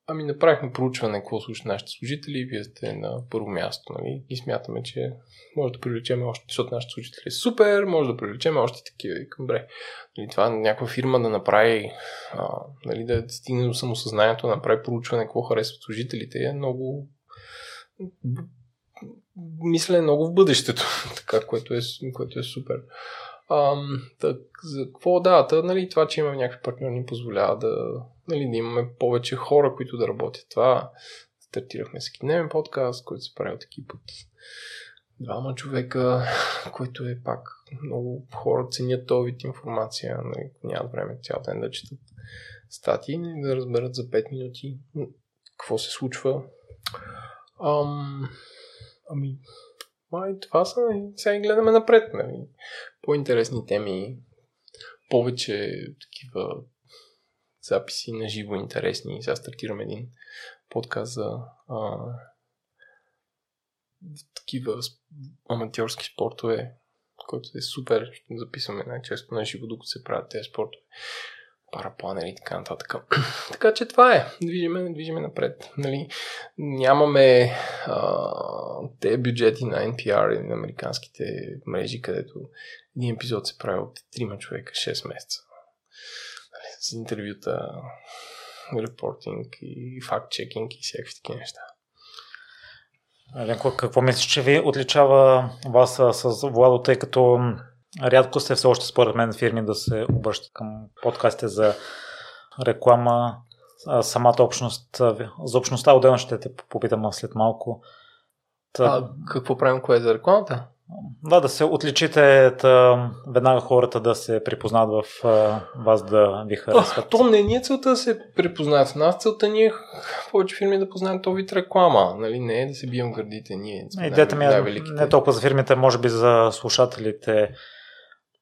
Ами направихме проучване какво слушат нашите служители вие сте на първо място. Нали? И смятаме, че може да привлечем още, защото нашите служители са супер, може да привлечем още такива. И към бре. Нали, това някаква фирма да направи, а, нали, да стигне до самосъзнанието, да направи проучване какво харесват служителите е много мисля много в бъдещето, [laughs] така, което е, което е супер. Ам, так, за какво да, тъ, нали, това, че имаме някакви партньори ни позволява да, нали, да имаме повече хора, които да работят това. Стартирахме с дневен подкаст, който се прави от екип от двама човека, който е пак много хора ценят този вид информация, нали, нямат време цял ден да четат статии, нали, да разберат за 5 минути какво се случва. Ам, ами, май, това са, сега гледаме напред, нали по-интересни теми, повече такива записи на живо интересни. Сега стартирам един подкаст за а, такива аматьорски спортове, който е супер. Записваме най-често на живо, докато се правят тези спортове парапланери и така нататък. [clears throat] така че това е. Движиме, движиме напред. Нали? Нямаме а, те бюджети на NPR или на американските мрежи, където един епизод се прави от 3 човека 6 месеца. С интервюта, репортинг и факт-чекинг и всякакви такива неща. Ленко, какво мислиш, че ви отличава вас с Владо, тъй като Рядко се все още, според мен, фирми да се обръщат към подкастите за реклама. Самата общност, за общността отделно ще те попитам след малко. Та... А, какво правим, кое е за рекламата? Да, да се отличите, та, веднага хората да се припознат в а, вас, да ви харесват. А, то не ни е целта да се припознаят в нас, целта ни е повече фирми да познаят този вид реклама. Нали? Не е да се бием гърдите ние. Идеята ми е не толкова за фирмите, може би за слушателите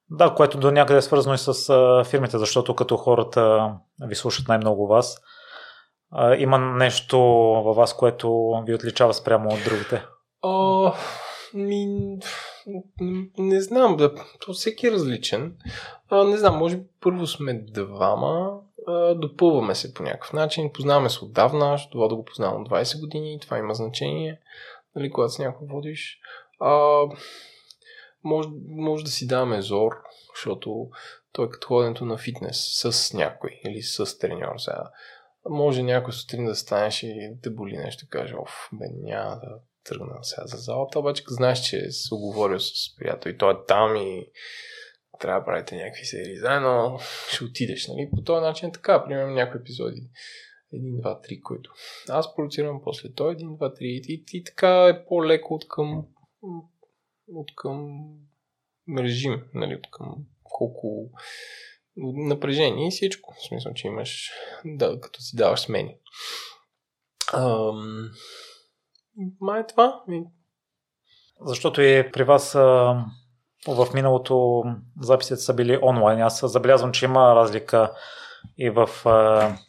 да, което до някъде е свързано и с а, фирмите, защото като хората ви слушат най-много вас, а, има нещо във вас, което ви отличава спрямо от другите? О, ми, не знам, да, то всеки е различен. А, не знам, може би първо сме двама, а, допълваме се по някакъв начин, познаваме се отдавна, защото да го познавам 20 години, това има значение, нали, когато с някой водиш. А, може, може да си даваме зор, защото той е като ходенето на фитнес с някой или с треньор. Сега. Може някой сутрин да станеш и да боли нещо, каже, оф, бе, няма да тръгна сега за залата, обаче знаеш, че се оговорил с приятел и той е там и трябва да правите някакви серии заедно, ще отидеш, нали? По този начин е така, примерно някои епизоди. Един, два, три, които аз продуцирам после той, един, два, три и, и така е по-леко от към от към режим, нали, от към колко напрежение и всичко. В смисъл, че имаш, да, като си даваш смени. Ам... Май е това. Защото и при вас в миналото записите са били онлайн. Аз забелязвам, че има разлика и в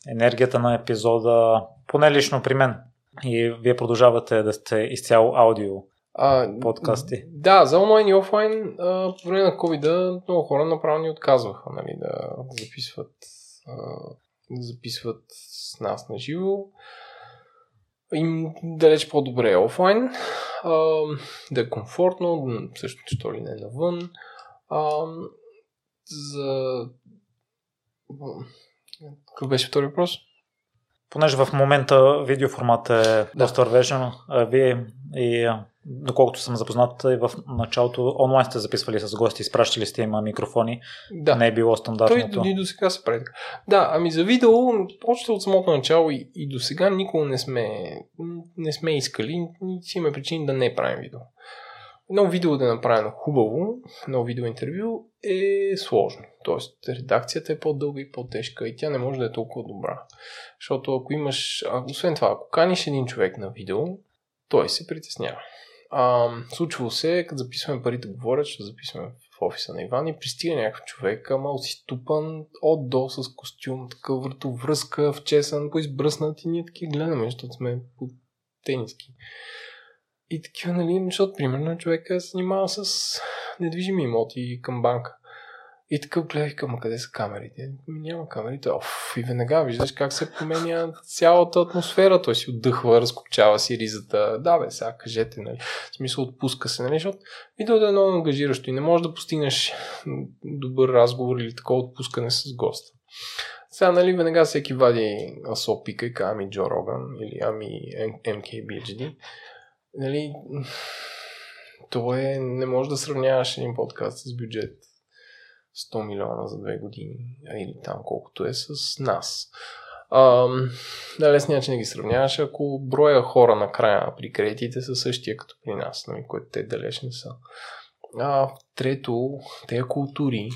енергията на епизода, поне лично при мен. И вие продължавате да сте изцяло аудио а, подкасти. Да, за онлайн и офлайн а, по време на covid много хора направо ни отказваха нали, да записват, а, да записват с нас на живо. Им далеч по-добре е офлайн, а, да е комфортно, също що ли не навън. А, за... Какъв беше втори въпрос? Понеже в момента видеоформат е да. доста вървежен, вие и доколкото съм запознат, и в началото онлайн сте записвали с гости, изпращали сте има микрофони. Да. Не е било стандартното. Той и до сега се прави. Да, ами за видео, още от самото начало и, и до сега никога не сме, не сме искали, си имаме причини да не правим видео. Едно видео да е направено хубаво, едно видео интервю е сложно. Тоест, редакцията е по-дълга и по-тежка и тя не може да е толкова добра. Защото ако имаш, освен това, ако каниш един човек на видео, той се притеснява. А, случвало се, като записваме парите говорят, ще записваме в офиса на Иван и пристига някакъв човек, ама си ступан от до с костюм, такъв връзка, вчесан, поизбръснат и ние таки гледаме, защото сме по тениски. И такива, нали, защото примерно човека се занимава с недвижими имоти към банка. И така гледах към къде са камерите. Няма камерите. Оф, и веднага виждаш как се променя цялата атмосфера. Той си отдъхва, разкопчава си ризата. Да, бе, сега кажете, нали. В смисъл отпуска се, нали, защото видеото е много ангажиращо и не можеш да постигнеш добър разговор или такова отпускане с госта. Сега, нали, веднага всеки вади Асопика и казва, ами Джо Роган или ами MKBHD нали, то е, не може да сравняваш един подкаст с бюджет 100 милиона за две години, или там колкото е с нас. А, да, начин да ги сравняваш, ако броя хора накрая при кредитите са същия като при нас, нали, което те далеч не са. А, трето, тези култури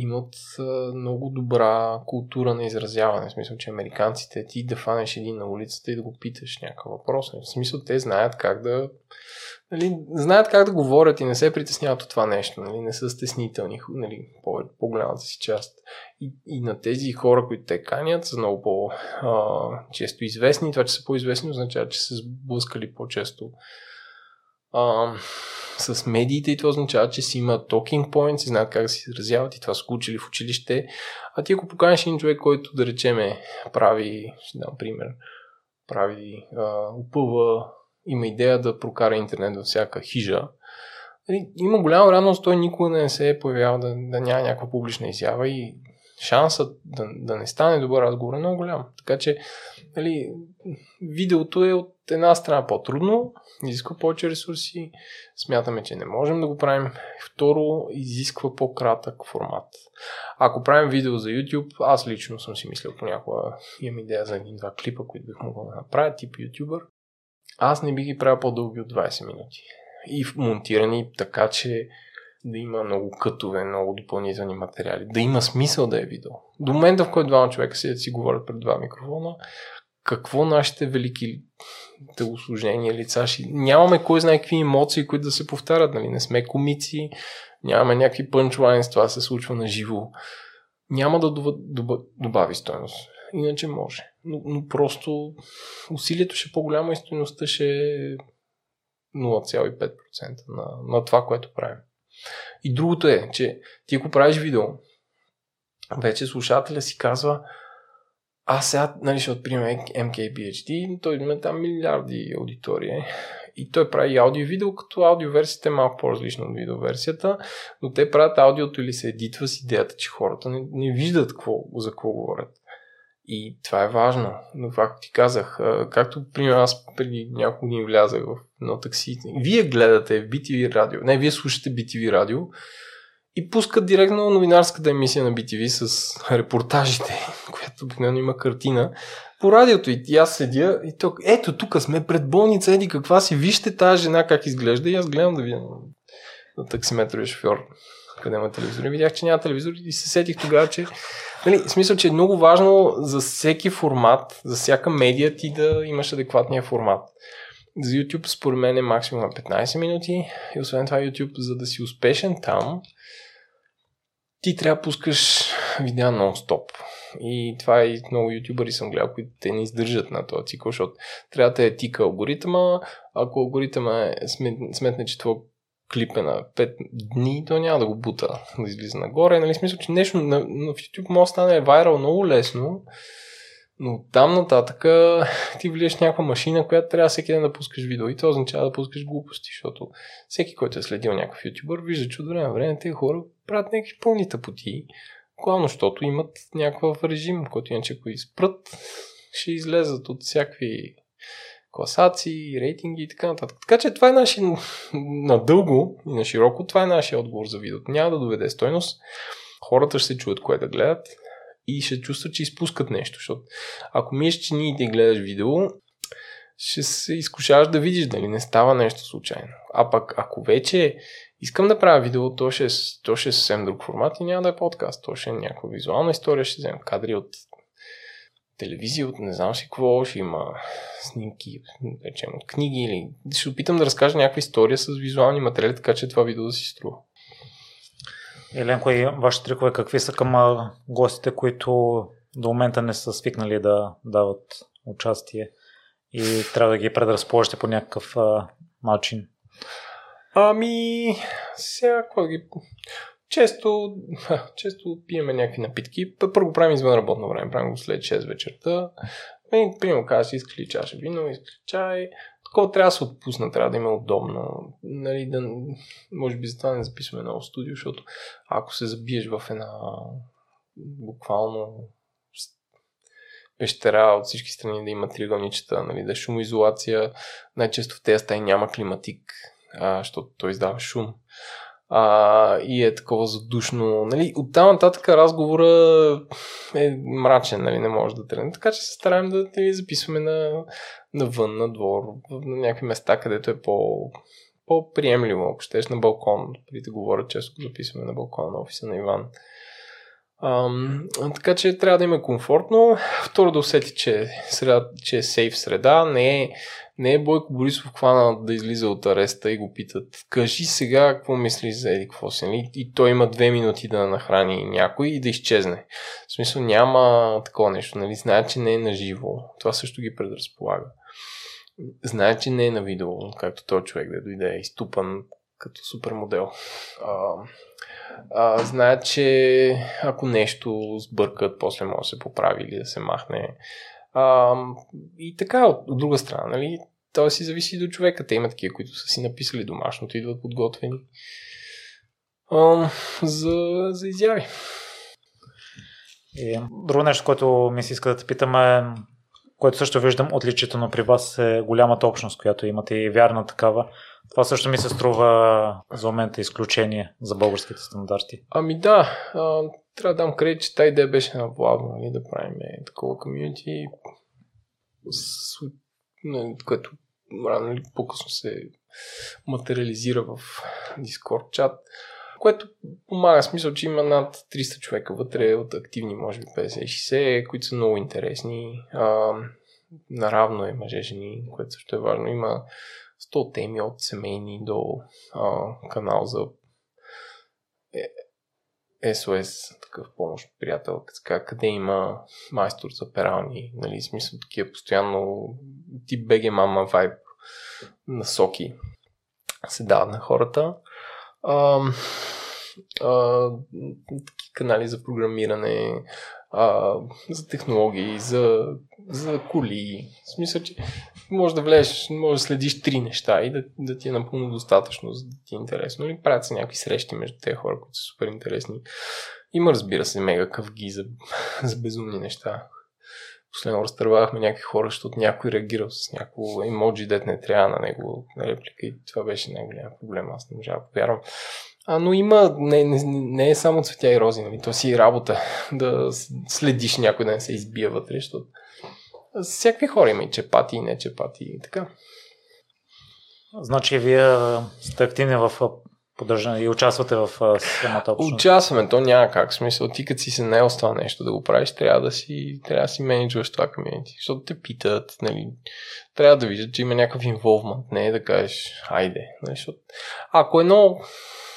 имат много добра култура на изразяване. В смисъл, че американците ти да фанеш един на улицата и да го питаш някакъв въпрос. В смисъл, те знаят как да. Нали, знаят как да говорят и не се притесняват от това нещо. Нали, не са стеснителни, нали, по- по-голямата си част. И, и на тези хора, които те канят, са много по-често известни. Това, че са по-известни, означава, че са сблъскали по-често а, с медиите и това означава, че си има talking points и знаят как да се изразяват и това са учили в училище. А ти ако поканеш един човек, който да речеме прави, ще дам пример, прави, а, упъва, има идея да прокара интернет във всяка хижа, нали, има голяма вероятност той никога не се е появява да, да няма някаква публична изява и шансът да, да не стане добър разговор е много голям. Така че нали, видеото е от една страна по-трудно, изисква повече ресурси, смятаме, че не можем да го правим. Второ, изисква по-кратък формат. Ако правим видео за YouTube, аз лично съм си мислил понякога, имам идея за един-два клипа, които бих могъл да направя, тип YouTuber. Аз не би ги правил по-дълги от 20 минути. И монтирани така, че да има много кътове, много допълнителни материали, да има смисъл да е видео. До момента, в който двама човека да си говорят пред два микрофона, какво нашите велики телосложения, лица ще... Нямаме кой знае какви емоции, които да се повтарят, нали? Не сме комици, нямаме някакви пънчлайнс, това се случва на живо. Няма да добави стоеност. Иначе може. Но, но просто усилието ще е по-голямо и стоеността ще е 0,5% на, на това, което правим. И другото е, че ти ако правиш видео, вече слушателя си казва, аз сега, нали, ще отприем MKBHD, той има там милиарди аудитория и той прави аудио и видео, като аудиоверсията е малко по-различна от видеоверсията, но те правят аудиото или се едитва с идеята, че хората не, не виждат какво, за какво говорят. И това е важно. Но както ти казах, както примерно аз преди няколко дни влязах в едно такси, вие гледате BTV радио, не, вие слушате BTV радио и пускат директно новинарската емисия на BTV с репортажите, [laughs] която обикновено има картина по радиото. И аз седя и тук, ето тук сме пред болница, еди каква си, вижте тази жена как изглежда. И аз гледам да видя на таксиметровия шофьор къде има телевизор. И видях, че няма телевизор и се сетих тогава, че Нали, смисъл, че е много важно за всеки формат, за всяка медия ти да имаш адекватния формат. За YouTube според мен е максимум на 15 минути. И освен това YouTube, за да си успешен там, ти трябва да пускаш видеа нон-стоп. И това и много ютубъри съм гледал, които те не издържат на този цикъл, защото трябва да е тика алгоритъма. Ако алгоритъма е, сметне, че твой клип е на 5 дни, то няма да го бута да излиза нагоре. Нали, смисъл, че нещо на, на в YouTube може да стане вайрал много лесно, Но там нататък [laughs] ти влияш някаква машина, която трябва всеки ден да пускаш видео и това означава да пускаш глупости, защото всеки, който е следил някакъв ютубър, вижда, че от време на време тези хора правят някакви пълни тъпоти, главно, защото имат някакъв режим, който иначе ако изпрат, [laughs] ще излезат от всякакви класации, рейтинги и така нататък. Така че това е нашия [laughs] надълго и на широко, това е нашия отговор за видеото. Няма да доведе стойност. Хората ще се чуят кое да гледат и ще чувстват, че изпускат нещо. Защото ако мислиш, че ние ти гледаш видео, ще се изкушаваш да видиш дали не става нещо случайно. А пък ако вече искам да правя видео, то ще, е то ще е съвсем друг формат и няма да е подкаст. То ще е някаква визуална история, ще вземем кадри от телевизия, от не знам си какво, ще има снимки, речем, от книги или ще опитам да разкажа някаква история с визуални материали, така че това видео да си струва. Еленко, и вашите трикове какви са към гостите, които до момента не са свикнали да дават участие и трябва да ги предразположите по някакъв а, начин? Ами, сега ги... Често, [laughs] често пиеме някакви напитки. Първо правим извън работно време, правим го след 6 вечерта. И, примерно, казваш, искаш ли чаша вино, искаш ли чай. Такова трябва да се отпусна, трябва да има удобно. Нали, да, може би затова не записваме ново студио, защото ако се забиеш в една буквално пещера от всички страни да има триъгълничета, нали, да е шумоизолация. Най-често в тези стаи няма климатик, а, защото той издава шум а, и е такова задушно. Нали, от там нататък разговора е мрачен, нали, не може да тръгне. Така че се стараем да нали, записваме на, навън, на двор, на някакви места, където е по, по-приемливо, ако щеш на балкон. Преди да говоря, често го записваме на балкона на офиса на Иван. Ам, така че трябва да има комфортно. Второ да усети, че, среда, че е сейф среда. Не е, не е Бойко Борисов хвана да излиза от ареста и го питат. Кажи сега какво мислиш за Еди какво си. И той има две минути да нахрани някой и да изчезне. В смисъл няма такова нещо. Нали? Знае, че не е наживо. Това също ги предразполага. Знае, че не е на видео, както този човек да дойде изтупан като супермодел. А, а, знаят, че ако нещо сбъркат, после може да се поправи или да се махне. А, и така, от, от друга страна, нали, това си зависи до човека. Те има такива, които са си написали домашното, идват подготвени а, за, за изяви. И друго нещо, което ми се иска да те питам е, което също виждам отличието но при вас е голямата общност, която имате и вярна такава. Това също ми се струва за момента изключение за българските стандарти. Ами да, а, трябва да дам кредит, че тази идея беше на Владо, нали, да правим такова комьюнити, което рано или по-късно се материализира в Discord чат, което помага, смисъл, че има над 300 човека вътре от активни, може би 50-60, които са много интересни. А, наравно е мъже, жени, което също е важно. Има 100 теми от семейни до а, канал за SOS, е, такъв помощ приятел, така, къде има майстор за перални, нали, смисъл такива постоянно тип БГ мама вайб насоки се дават на хората. А, а, канали за програмиране, а, за технологии, за, за коли. В смисъл, че може да влезеш, може да следиш три неща и да, да ти е напълно достатъчно, за да ти е интересно. Или правят се някакви срещи между тези хора, които са супер интересни. Има, разбира се, мега къвги за, [laughs] за безумни неща. Последно разтървахме някакви хора, защото някой реагирал с някакво емоджи, дет не трябва на него на реплика и това беше най-голям проблем. Аз не можа да повярвам. А, но има, не, не, не е само цветя и рози, нали? то си е работа [laughs] да следиш някой да не се избие вътре, защото всякакви хора има и чепати и не чепати и така. Значи вие сте активни в поддържане и участвате в самата общност? Участваме, то няма как. Смисъл, ти като си се наел с нещо да го правиш, трябва да си, трябва да си менеджваш това комьюнити. Защото те питат, нали, трябва да виждат, че има някакъв инволвмент, не е да кажеш, айде. Нали, защото, ако едно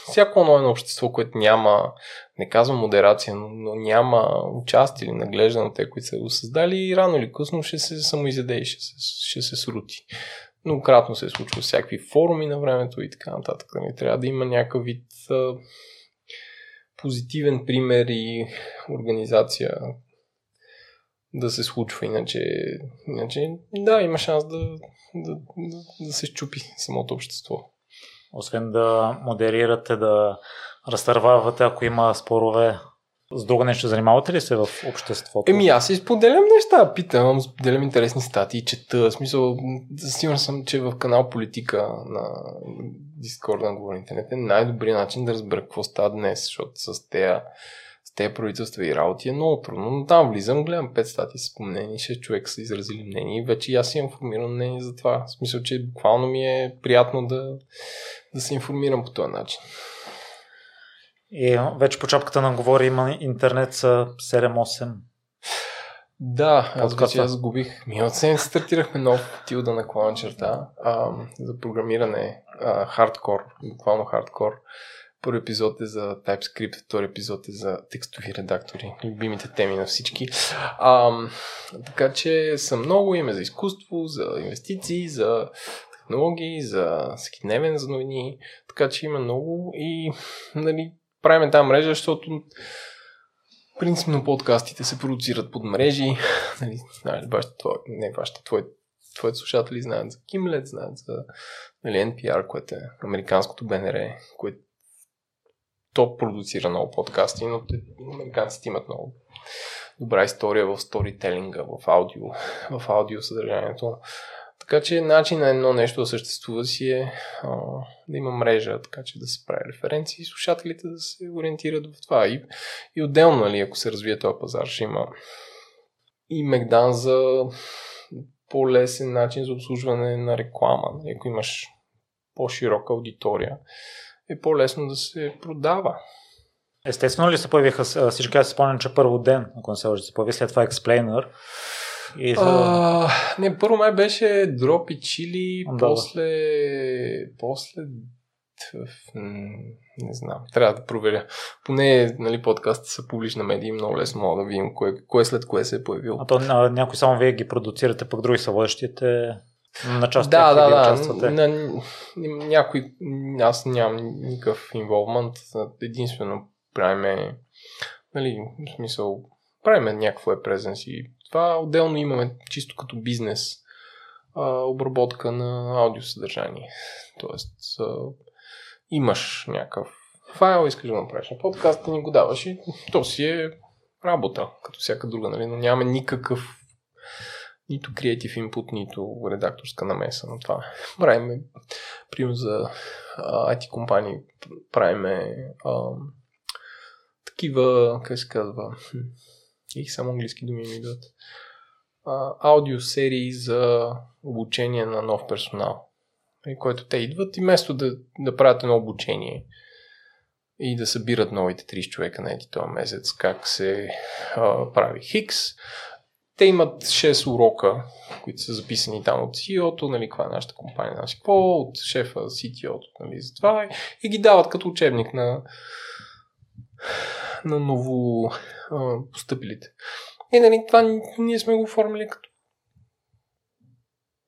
всяко едно едно общество, което няма, не казвам модерация, но, но няма участие или наглежда на те, които са го създали, рано или късно ще се самоизяде и ще ще се срути. Но кратно се е случва всякакви форуми на времето и така нататък. Нали? Трябва да има някакъв вид а, позитивен пример и организация, да се случва, иначе, иначе да, има шанс да, да, да, да се щупи самото общество. Освен да модерирате, да разтървавате, ако има спорове, с друго нещо занимавате ли се в обществото? Еми аз си споделям неща, питам, споделям интересни статии, чета. Смисъл, сигурен съм, че в канал Политика на Дискорд на Говори Интернет е най-добрият начин да разбера какво става днес, защото с тези с тези правителства и работи е много трудно. Но там влизам, гледам пет статии с мнение, 6 човека са изразили мнение и вече и аз имам формирано мнение за това. В смисъл, че буквално ми е приятно да, да се информирам по този начин. И вече по чапката на говори има интернет с 7-8. Да, аз вече аз загубих. Миналата седмица стартирахме нов тилда на клана черта а, за програмиране а, хардкор, буквално хардкор. Първи епизод е за TypeScript, втори епизод е за текстови редактори, любимите теми на всички. А, така че съм много име за изкуство, за инвестиции, за технологии, за всекидневен за новини, така че има много и нали, правим тази мрежа, защото принципно подкастите се продуцират под мрежи. [laughs] Нали, нали, вашите, твое, не вашите, твои, твоите слушатели знаят за Gimlet, знаят за нали, NPR, което е американското БНР, което топ продуцира много подкасти, но те, американците имат много добра история в сторителинга, в аудио, в аудио съдържанието. Така че начин на едно нещо да съществува си е а, да има мрежа, така че да се прави референции и слушателите да се ориентират в това. И, и отделно, нали, ако се развие този пазар, ще има и Мегдан за по-лесен начин за обслужване на реклама. Нали, ако имаш по-широка аудитория, е по-лесно да се продава. Естествено ли се появиха всички? Аз спомням, че първо ден, ако не се лъжа, се появи след това Explainer. И за... а, не, първо май беше дроп и чили, да, после, после не знам, трябва да проверя. Поне нали, подкастите са публична медия и много лесно мога да видим кое, кое след кое се е появил. А то а, някой само вие ги продуцирате, пък други са водещите на част да, да, да, участвате. На, някой, аз нямам никакъв инволвмент, единствено правиме, нали, в смисъл, правиме някакво е презенс и това отделно имаме чисто като бизнес а, обработка на аудиосъдържание. Тоест, а, имаш някакъв файл, искаш да направиш на подкаст, ни го даваш и то си е работа, като всяка друга, нали? но нямаме никакъв нито креатив инпут, нито редакторска намеса на това. Правиме, примерно за а, IT компании, правиме а, такива, как се казва, и само английски думи ми идват, аудиосерии за обучение на нов персонал, и който те идват и вместо да, да правят едно обучение и да събират новите 30 човека на ети този месец, как се а, прави Хикс, те имат 6 урока, които са записани там от CEO-то, нали, каква е нашата компания, наши какво, от шефа CTO-то, нали, за това и ги дават като учебник на, на ново а, постъпилите. И нали, това ние сме го оформили като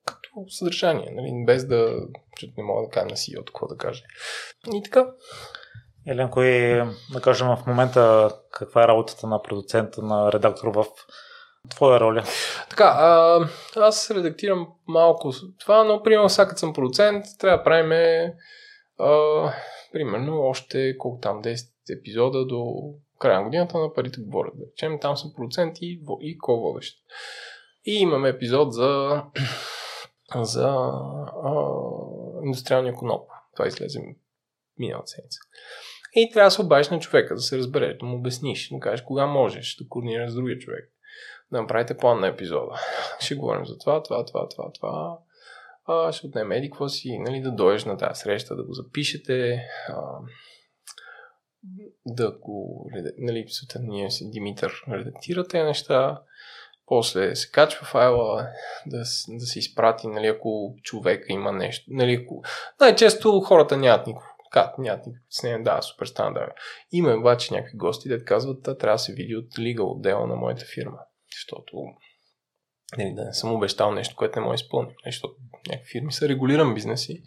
като съдържание, нали, без да, че не мога да кажа на CEO какво да каже. И така. Еленко, и да кажем в момента каква е работата на продуцента, на редактор в твоя роля? Така, а, аз редактирам малко това, но примерно сега като съм продуцент, трябва да правим а, примерно още колко там 10 епизода до края на годината на парите говорят. Да речем, там съм продуцент и, ко-водещ. И имаме епизод за, [clears throat] за а, индустриалния коноп. Това излезе миналата седмица. И трябва да се обадиш на човека, да се разбереш, да му обясниш, да кажеш кога можеш да координираш с другия човек да направите план на епизода. [laughs] Ще говорим за това, това, това, това, това. А, ще отнеме еди си, нали, да дойдеш на тази среща, да го запишете, а, да го, нали, ние си Димитър редактира тези неща, после се качва файла, да, да се изпрати, нали, ако човека има нещо. Нали, ако... Най-често хората нямат никакво. Как, нямат никакво с да, супер стана, да. Има обаче някакви гости, да казват, трябва да се види от лига отдела на моята фирма защото нали, да не съм обещал нещо, което не мога да изпълня. Защото някакви фирми са регулиран бизнеси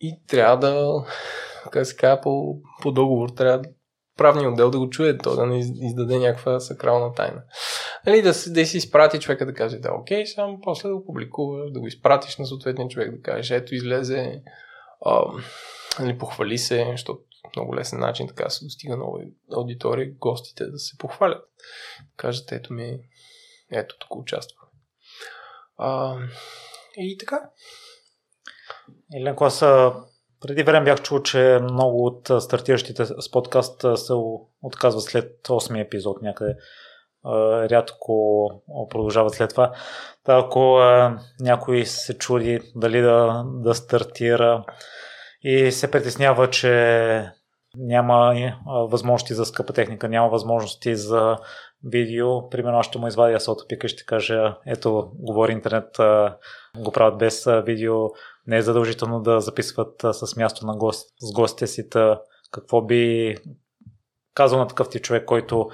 и трябва да, как се казва, по, по договор трябва правния отдел да го чуе, то да не издаде някаква сакрална тайна. Нали, да, да си изпрати човека да каже, да, окей, само после да го публикуваш, да го изпратиш на съответния човек, да кажеш, ето излезе, а, нали, похвали се, защото много лесен начин така се достига нова аудитория, гостите да се похвалят. Кажат, ето ми, ето тук участвах. А, и така. Еленко, аз преди време бях чул, че много от стартиращите с подкаст се отказват след 8 епизод някъде. Рядко продължават след това. Та, ако някой се чуди дали да, да стартира и се притеснява, че няма възможности за скъпа техника, няма възможности за видео. Примерно аз ще му извадя сотопика и ще кажа, ето, говори интернет, го правят без видео, не е задължително да записват с място на гост, с гостите си. Какво би казал на такъв ти човек, който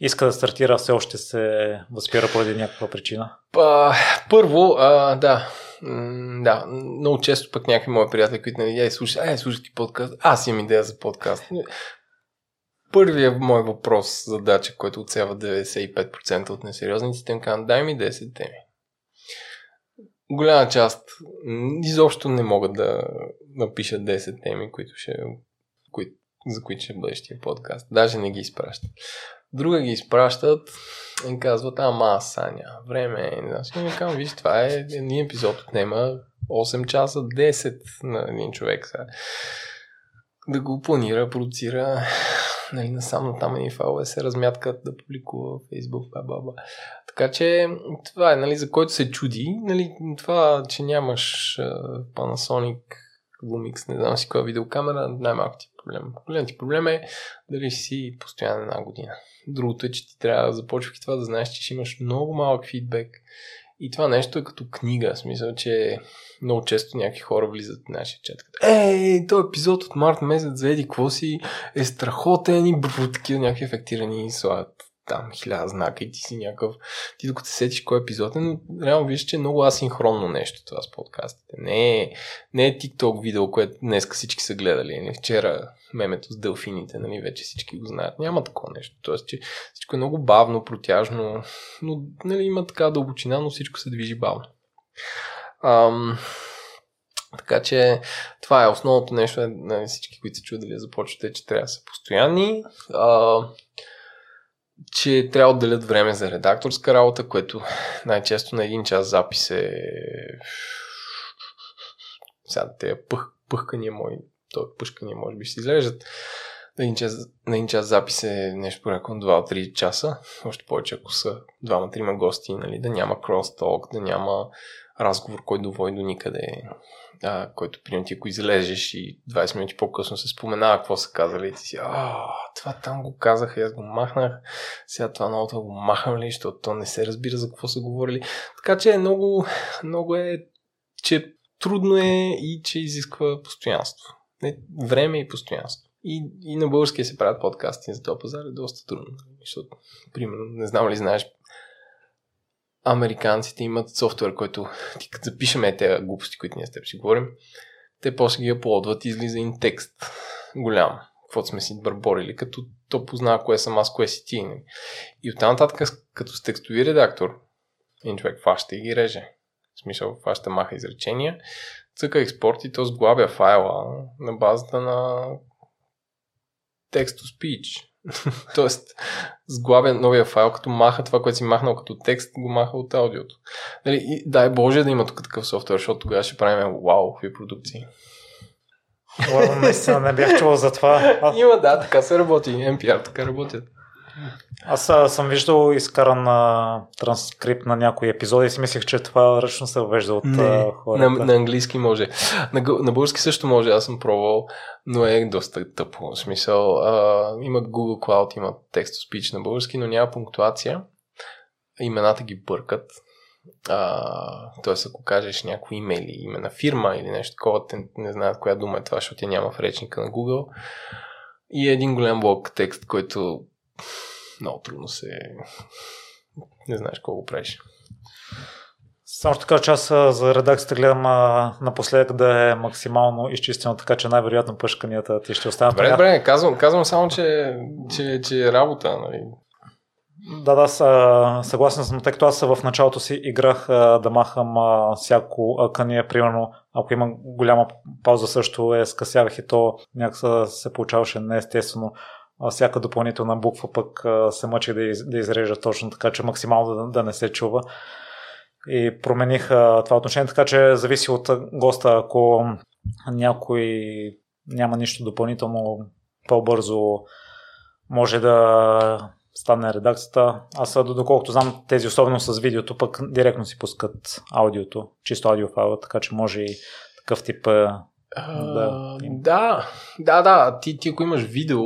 иска да стартира, все още се възпира поради някаква причина? Първо, а, да, да, много често пък някакви мои приятели, които нали, ай, слушай, ай, слушай ти подкаст, аз имам идея за подкаст. Първият мой въпрос, задача, който отсява 95% от несериозниците, им казвам, дай ми 10 теми. Голяма част изобщо не могат да напишат 10 теми, които ще, кои, за които ще бъде тия подкаст. Даже не ги изпращат. Друга ги изпращат и казват, ама Саня, време е. Аз ми казвам, виж, това е един епизод отнема 8 часа, 10 на един човек. Сега. Да го планира, продуцира, нали, насам на там едни файлове се размяткат да публикува в Facebook, ба, ба, ба. Така че това е, нали, за който се чуди, нали, това, че нямаш uh, Panasonic Lumix, не знам си коя видеокамера, най-малко ти е проблем. Големият ти проблем е дали си постоянно една година. Другото е, че ти трябва да започвайки това да знаеш, че ще имаш много малък фидбек. И това нещо е като книга, в смисъл, че много често някакви хора влизат в нашия чат. Ей, този епизод от март месец за Еди, какво си е страхотен и такива някакви ефектирани и слагат там хиляда знака и ти си някакъв... Ти докато се сетиш кой епизод е, но реално виждаш, че е много асинхронно нещо това с подкастите. Не е, не е TikTok видео, което днес всички са гледали. Не вчера мемето с делфините, нали, вече всички го знаят. Няма такова нещо. Тоест, че всичко е много бавно, протяжно, но нали, има така дълбочина, но всичко се движи бавно. Ам, така че това е основното нещо на нали, всички, които се чудят дали започвате, че трябва да са постоянни. А, че трябва да отделят време за редакторска работа, което най-често на един час запис е... Сега те пъх, пъхкания мои, то пъшкания може би ще излежат. На един, час, на един час запис е нещо порядка 2-3 часа. Още повече ако са двама-трима гости, нали, да няма кросс-ток, да няма разговор, който да води до никъде а, който примерно ти ако излезеш и 20 минути по-късно се споменава какво са казали и ти си, а, това там го казаха и аз го махнах, сега това новото го махам ли, защото то не се разбира за какво са говорили. Така че е много, много е, че трудно е и че изисква постоянство. Не, време и постоянство. И, и на българския се правят подкасти за този пазар е доста трудно. Защото, примерно, не знам ли знаеш, американците имат софтуер, който ти като запишеме тези глупости, които ние с теб си говорим, те после ги аплодват и излиза един текст голям, каквото сме си бърборили, като то познава кое съм аз, кое си ти. И оттам нататък, като с текстови редактор, един човек фаща и ги реже. В смисъл, фаща маха изречения, цъка експорт и то сглабя файла на базата на text-to-speech. [laughs] Тоест, сглабя новия файл, като маха това, което си махнал като текст, го маха от аудиото. Нали, и дай Боже да има тук такъв софтуер, защото тогава ще правим вау, какви продукции. Наистина не бях чувал за това. [laughs] Има, да, така се работи. NPR така работят. Аз а, съм виждал изкаран транскрипт на някои епизоди и си мислех, че това ръчно се въвежда от Не, хората. На, на английски може. На, на български също може, аз съм пробвал, но е доста тъпо. В смисъл, а, има Google Cloud, има to speech на български, но няма пунктуация. Имената ги бъркат. Тоест, ако кажеш някои имейли, име на фирма или нещо такова, те не знаят коя дума е това, защото я няма в речника на Google. И е един голям блок текст, който много трудно се... Не знаеш колко правиш. Само ще кажа, че аз за редакцията гледам а, напоследък да е максимално изчистено, така че най-вероятно пъшканията ти ще останат. Добре, добре, казвам, казвам само, че, че, че е работа. Нали. Да, да, съгласен съм, тъй като аз в началото си играх да махам всяко акъние, примерно, ако има голяма пауза също е скъсявах и то някак се получаваше неестествено. Всяка допълнителна буква пък се мъчи да, из, да изрежа точно така, че максимално да, да не се чува. И промених това отношение, така че зависи от госта, ако някой няма нищо допълнително, по-бързо може да стане редакцията. Аз доколкото знам тези, особено с видеото, пък директно си пускат аудиото, чисто аудиофайла, така че може и такъв тип да... да, да, да. Ти, ти ако имаш видео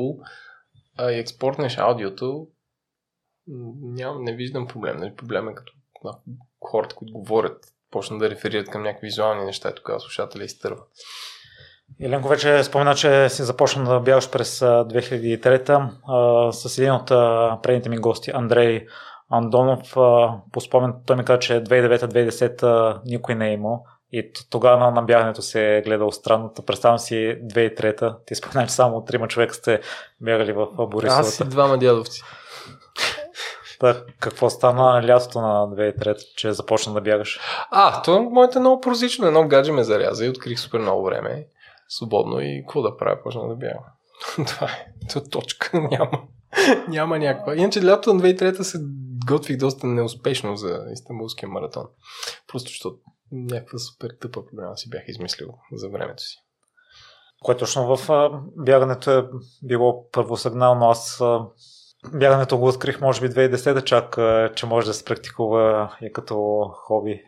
а, и експортнеш аудиото, ням, не виждам проблем. Нали? Проблем е като да, хората, които говорят, почнат да реферират към някакви визуални неща и тогава слушателя изтърва. Еленко вече спомена, че си започна да бягаш през 2003 с един от предните ми гости, Андрей Андонов. По спомен той ми каза, че 2009-2010 никой не е имал. И тогава на бягането се е гледал странно. Представям си 2003-та. Ти спомена, че само трима човека сте бягали в Борисовата. Аз и двама дядовци. Да, какво стана лятото на 2003, че започна да бягаш? А, то моето е много прозично. Едно гадже ме заряза и открих супер много време свободно и какво да правя, почна да бягам. [laughs] Това е, е точка, [laughs] няма, няма някаква. Иначе лятото на 2003 се готвих доста неуспешно за Истанбулския маратон. Просто защото някаква супер тъпа програма си бях измислил за времето си. Което точно в бягането е било първосигнално. Аз бягането го открих може би 2010 чак, че може да се практикува и като хоби.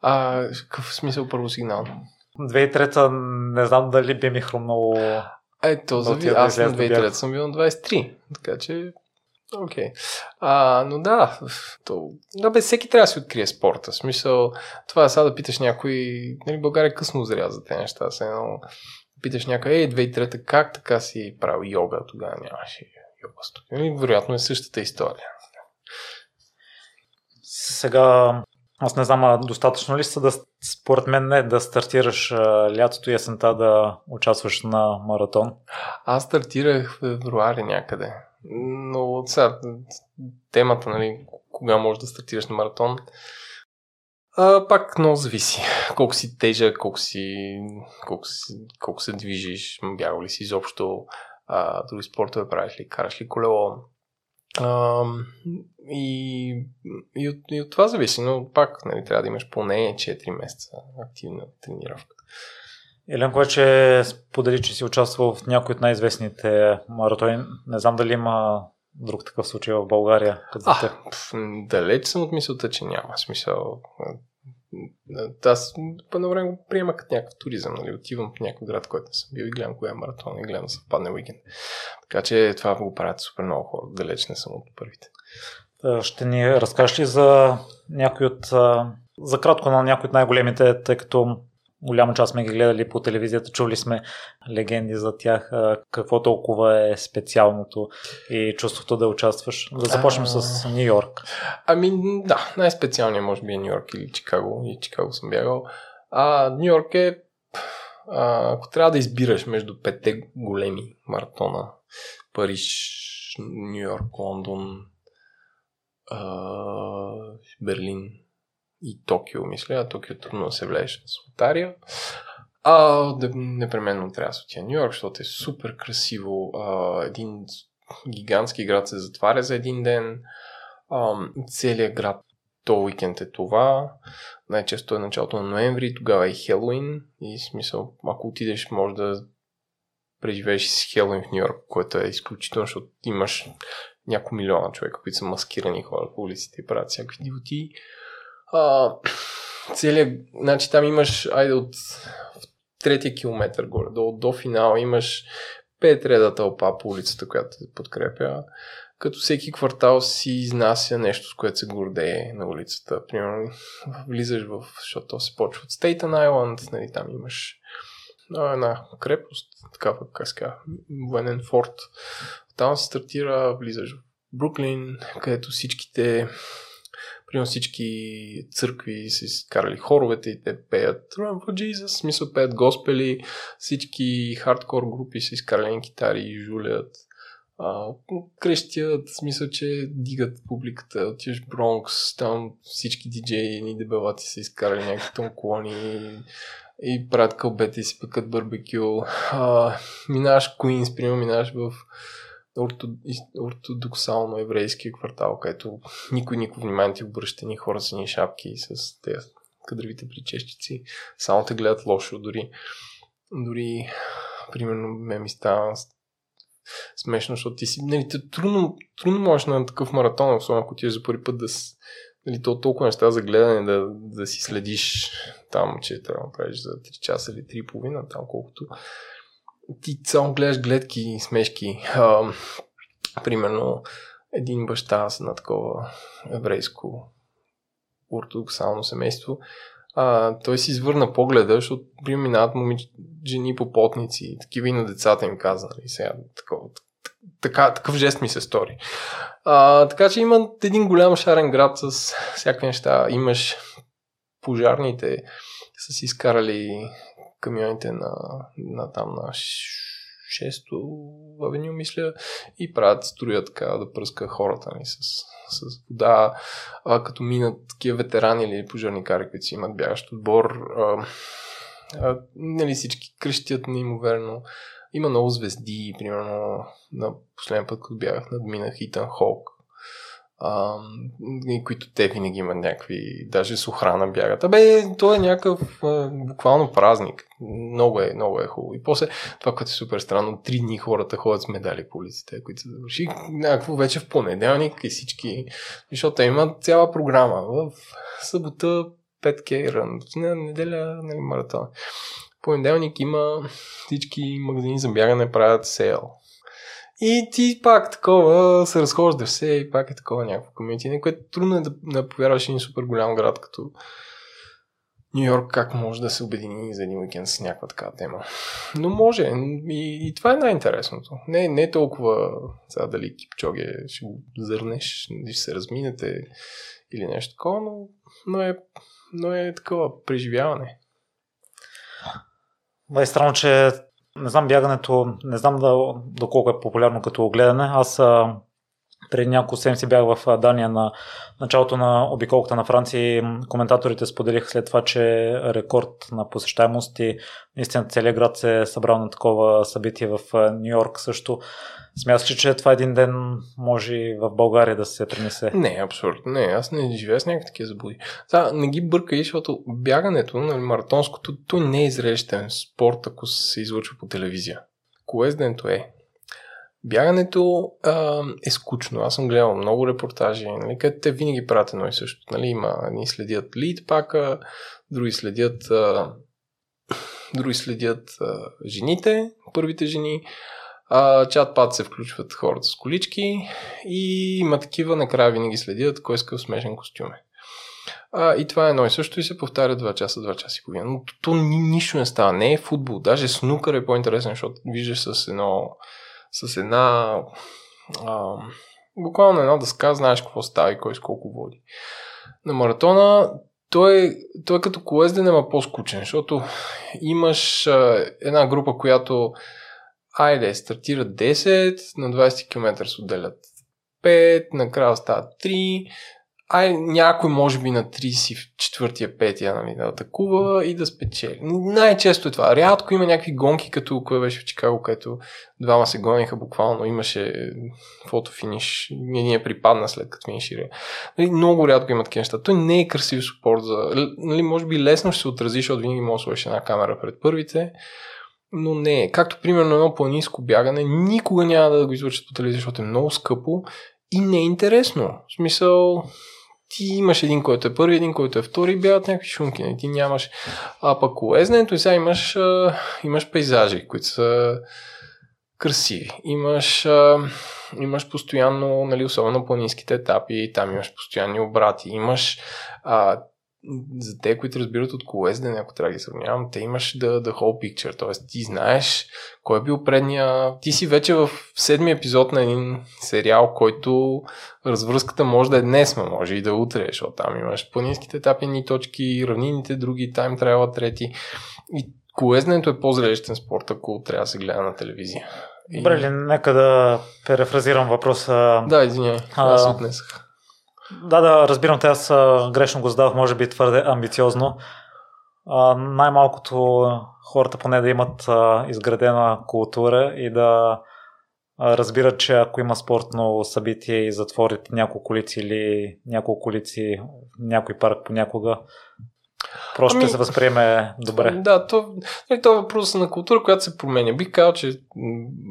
А, какъв смисъл първосигнално? 2003 не знам дали би ми хрумнало. Ето, зави, аз на 2003 съм бил на 23, така че Окей. Okay. но да, то, да бе, всеки трябва да си открие спорта. В смисъл, това е сега да питаш някой, нали, България късно зря за тези неща. Се едно, питаш някой, ей, 2003 как така си правил йога, тогава нямаше йога студио. Нали, вероятно е същата история. Сега аз не знам, достатъчно ли са да, според мен не, да стартираш а, лятото и есента да участваш на маратон? Аз стартирах в февруари някъде. Но сега, темата, нали, кога можеш да стартираш на маратон, а, пак много зависи. [laughs] Колко си тежък, колко, си, колко, си, колко се движиш, бягал ли си изобщо, а, други спортове правиш ли, караш ли колело. А, и, и, от, и от това зависи, но пак нали, трябва да имаш поне 4 месеца активна тренировка. Еленко вече сподели, че си участвал в някои от най-известните маратони. Не знам дали има друг такъв случай в България. А, далеч съм от мисълта, че няма смисъл. Аз по време го приема като някакъв туризъм. Нали? Отивам в някой град, който съм бил и гледам кое е маратон и гледам да се падне уикенд. Така че това го правят супер много хора. Далеч не съм от първите. Ще ни разкажеш ли за някой от, за кратко на някои от най-големите, тъй като голяма част сме ги гледали по телевизията, чули сме легенди за тях, какво толкова е специалното и чувството да участваш. Да започнем а... с Нью Йорк. Ами да, най-специалният може би е Нью Йорк или Чикаго. И Чикаго съм бягал. А Нью Йорк е а, ако трябва да избираш между петте големи маратона Париж, Нью Йорк, Лондон, Берлин и Токио, мисля. А Токио трудно се влезеш с Лотария. А, да, непременно трябва да се отида Нью Йорк, защото е супер красиво. А, един гигантски град се затваря за един ден. А, целият град то уикенд е това. Най-често е началото на ноември, тогава е Хелоуин. И смисъл, ако отидеш, може да преживееш с Хелоуин в Нью Йорк, което е изключително, защото имаш няколко милиона човека, които са маскирани хора по улиците и правят всякакви дивоти. А, целият, значи там имаш, айде от третия километър горе, до, до финала имаш пет реда тълпа по улицата, която те подкрепя, като всеки квартал си изнася нещо, с което се гордее на улицата. Примерно, влизаш в, защото се почва от Стейтън Айленд, нали, там имаш една крепост, такава, как се военен форт. Там се стартира, влизаш в Бруклин, където всичките примерно всички църкви са изкарали хоровете и те пеят Run for Jesus, смисъл пеят госпели, всички хардкор групи са изкарали китари и жулят. а, крещят, смисъл, че дигат публиката, отиваш Бронкс, там всички диджеи ни дебелати са изкарали някакви тонклони и, правят кълбета и си пъкат барбекю. А, минаваш Куинс, примерно минаваш в ортодоксално еврейския квартал, където никой никой внимание ти обръща ни хора с ни шапки с тези кадровите причещици. Само те гледат лошо, дори, дори примерно ме ми става смешно, защото ти си, нали, трудно, трудно можеш на такъв маратон, особено ако ти е за първи път да нали, то толкова неща за гледане, да, да си следиш там, че трябва да правиш за 3 часа или 3,5, там колкото ти само гледаш гледки и смешки. А, примерно, един баща с на такова еврейско ортодоксално семейство, а, той си извърна погледа, защото минават момич... жени по потници, такива и на децата им казали. Сега, такова, така, такъв жест ми се стори. А, така че има един голям шарен град с всякакви неща. Имаш пожарните, са си изкарали камионите на, на там на 6-то авеню, мисля, и правят, строят така да пръска хората ни с, с вода, а, като минат такива ветерани или пожарникари, които си имат бягащ отбор. А, а, нали, всички крещят неимоверно. Има много звезди, примерно на последния път, като бягах, надминах Итан Холк, а, които те винаги имат някакви, даже с охрана бягат. Абе, то е някакъв а, буквално празник. Много е, много е хубаво. И после, това, което е супер странно, три дни хората ходят с медали по улиците, които се завърши някакво вече в понеделник и всички, защото имат цяла програма. В събота 5K рън, в неделя нали, маратон. Понеделник има всички магазини за бягане правят сейл и ти пак такова се разхождаш се и пак е такова някакво комьюнити, което трудно е да, да повярваш един супер голям град като Нью Йорк как може да се обедини за един уикенд с някаква такава тема. Но може. И, и това е най-интересното. Не, не е толкова сега дали кипчоге ще го зърнеш, ще се разминете или нещо такова, но, но, е, но е такова преживяване. Бе, странно, че не знам бягането, не знам да, доколко е популярно като гледане. Аз преди няколко седмици бях в Дания на началото на обиколката на Франция коментаторите споделиха след това, че рекорд на посещаемост и наистина целият град се е събрал на такова събитие в Нью Йорк също. Смяташ че това един ден може и в България да се принесе? Не, абсолютно не. Аз не живея с някакви такива заблуди. Да, не ги бъркай, защото бягането, нали, маратонското, то не е зрещен спорт, ако се излъчва по телевизия. Колезденето е. Бягането а, е скучно. Аз съм гледал много репортажи, нали, където те винаги правят едно и също. Нали, има, ни следят лид пака, други следят а, други следят а, жените, първите жени. А, чат пат се включват хората с колички и има такива, накрая винаги следят кой иска смешен костюм. А, и това е едно и също и се повтаря 2 часа, 2 часа и половина. Но то, ни, нищо не става. Не е футбол. Даже снукър е по-интересен, защото виждаш с едно с една а, буквално една дъска, знаеш какво става и кой с колко води. На маратона той, той е като колезден, ама по-скучен, защото имаш а, една група, която айде, стартира 10, на 20 км се отделят 5, накрая стават 3, ай, някой може би на 34-я, 5-я нали, да атакува и да спечели. Най-често е това. Рядко има някакви гонки, като кое беше в Чикаго, където двама се гониха буквално, имаше фотофиниш, не е припадна след като финишира. Нали, много рядко има такива неща. Той не е красив спорт за... Нали, може би лесно ще се отрази, защото винаги може да една камера пред първите, но не. Както примерно едно планинско бягане, никога няма да го излъчат по телевизия, защото е много скъпо и не е интересно. В смисъл, ти имаш един, който е първи, един, който е втори, бягат някакви шумки. Не? Нали? Ти нямаш. А пък колезнето и сега имаш, а, имаш пейзажи, които са красиви. Имаш, а, имаш постоянно, нали, особено планинските етапи, там имаш постоянни обрати. Имаш а, за те, които разбират от колездене, ако трябва да ги сравнявам, те имаш да the whole picture, т.е. ти знаеш кой е бил предния... Ти си вече в седми епизод на един сериал, който развръзката може да е днес, но може и да е утре, защото там имаш планинските етапи, точки, равнините, други, тайм трябва трети. И колезденето е по-зрелищен спорт, ако трябва да се гледа на телевизия. Добре ли, нека да перефразирам въпроса. Да, извинявай, аз отнесах. Да, да, разбирам те, аз грешно го задавах, може би твърде амбициозно. Най-малкото хората поне да имат изградена култура и да разбират, че ако има спортно събитие и затворите няколко лици или няколко лици някой парк понякога, Просто ами, ще се възприеме добре. Да, то, нали, то е въпрос на култура, която се променя. Бих казал, че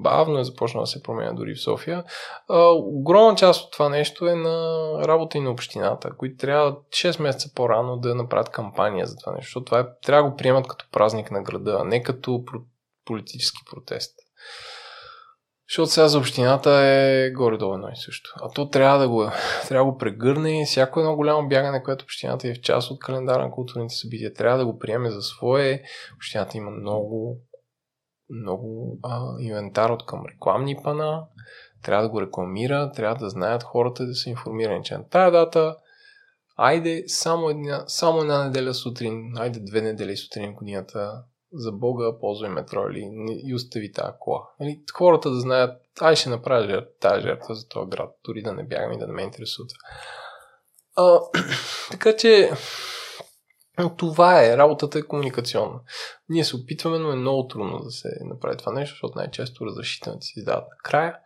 бавно е започнала да се променя дори в София. А, огромна част от това нещо е на работа и на общината, които трябва 6 месеца по-рано да направят кампания за това нещо. Защото това е, трябва да го приемат като празник на града, а не като политически протест. Защото сега за общината е горе-долу едно и също. А то трябва да го, [laughs] трябва да го прегърне и всяко едно голямо бягане, което общината е в част от календара на културните събития, трябва да го приеме за свое. Общината има много, много а, инвентар от към рекламни пана, трябва да го рекламира, трябва да знаят хората да са информирани, че на тая дата айде само една, само една неделя сутрин, айде две недели сутрин годината за Бога, ползвай метро или и остави тази кола. Нали, хората да знаят, ай ще направя тази жертва за този град, дори да не бягам и да не ме интересува. А, [clears throat] така че това е, работата е комуникационна. Ние се опитваме, но е много трудно да се направи това нещо, защото най-често разрешителните си издават накрая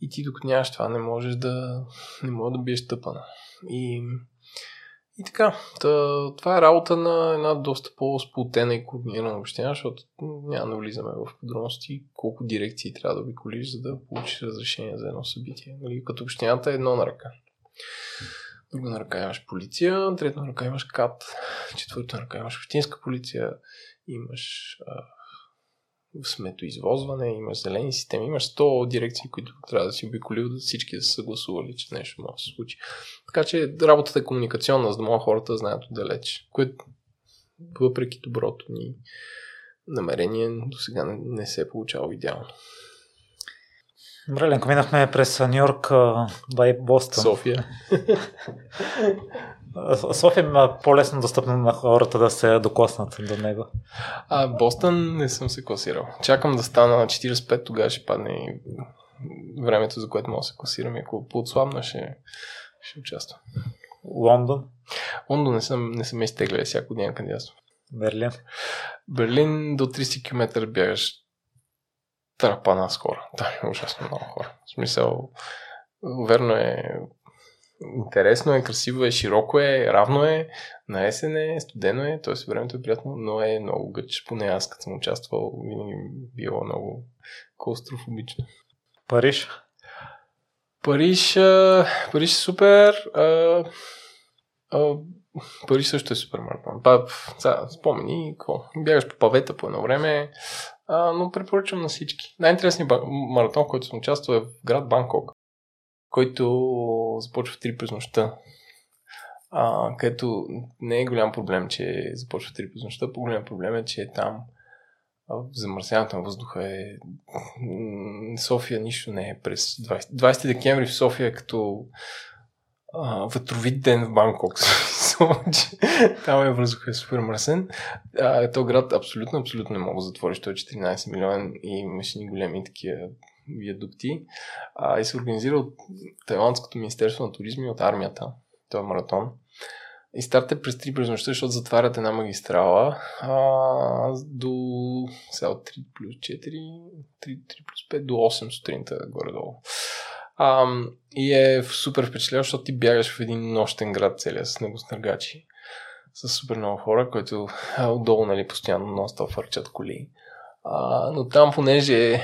и ти докато нямаш това не можеш да, не можеш да биеш тъпана. И и така, това е работа на една доста по-сплутена и координирана община, защото няма да влизаме в подробности колко дирекции трябва да обиколиш, за да получиш разрешение за едно събитие. Нали, като общината е едно на ръка. Друга на ръка имаш полиция, трета на ръка имаш КАТ, четвърта на ръка имаш общинска полиция, имаш а, сметоизвозване, имаш зелени системи, имаш 100 дирекции, които трябва да си обиколил, да всички да са съгласували, че нещо може да се случи. Така че работата е комуникационна, за да могат хората да знаят отдалеч, което въпреки доброто ни намерение до сега не, се е получало идеално. Добре, Ленко, минахме през Нью Йорк, бай Бостон. София. [laughs] София е по-лесно достъпно на хората да се докоснат до него. А, Бостън не съм се класирал. Чакам да стана на 45, тогава ще падне и времето, за което мога да се класирам. И ако поотслабна, ще, ще участвам. Лондон? Лондон не съм, не съм изтеглял всяко ден кандидатство. Берлин? Берлин до 30 км бягаш трапана с хора. [laughs] Да, е ужасно много хора. В смисъл, верно е интересно е, красиво е, широко е, равно е, на есен е, студено е, т.е. времето е приятно, но е много гъч. Поне аз, като съм участвал, винаги било много клаустрофобично. Париж? Париж, а, Париж е супер. А, а, Париж също е супер маратон. Па, спомени, какво? Бягаш по павета по едно време, а, но препоръчвам на всички. Най-интересният маратон, в който съм участвал е в град Банкок който започва в 3 през нощта. А, където не е голям проблем, че започва в 3 през нощта. По-голям проблем е, че там замърсяването на въздуха е... София нищо не е през 20, 20 декември в София като а, вътровит ден в Банкок. [laughs] там е въздуха е супер мръсен. А, то град абсолютно, абсолютно не мога да затвориш. Той е 14 милион и имаше ни големи такива виадукти а, и се организира от Тайландското министерство на туризма и от армията. Той е маратон. И старт е през 3 през нощта, защото затварят една магистрала а, до сега от 3 плюс 4, 3, 3 плюс 5 до 8 сутринта горе-долу. А, и е супер впечатляващо, защото ти бягаш в един нощен град целия с него снаргачи. С супер много хора, които отдолу нали, постоянно носта фърчат коли. А, но там, понеже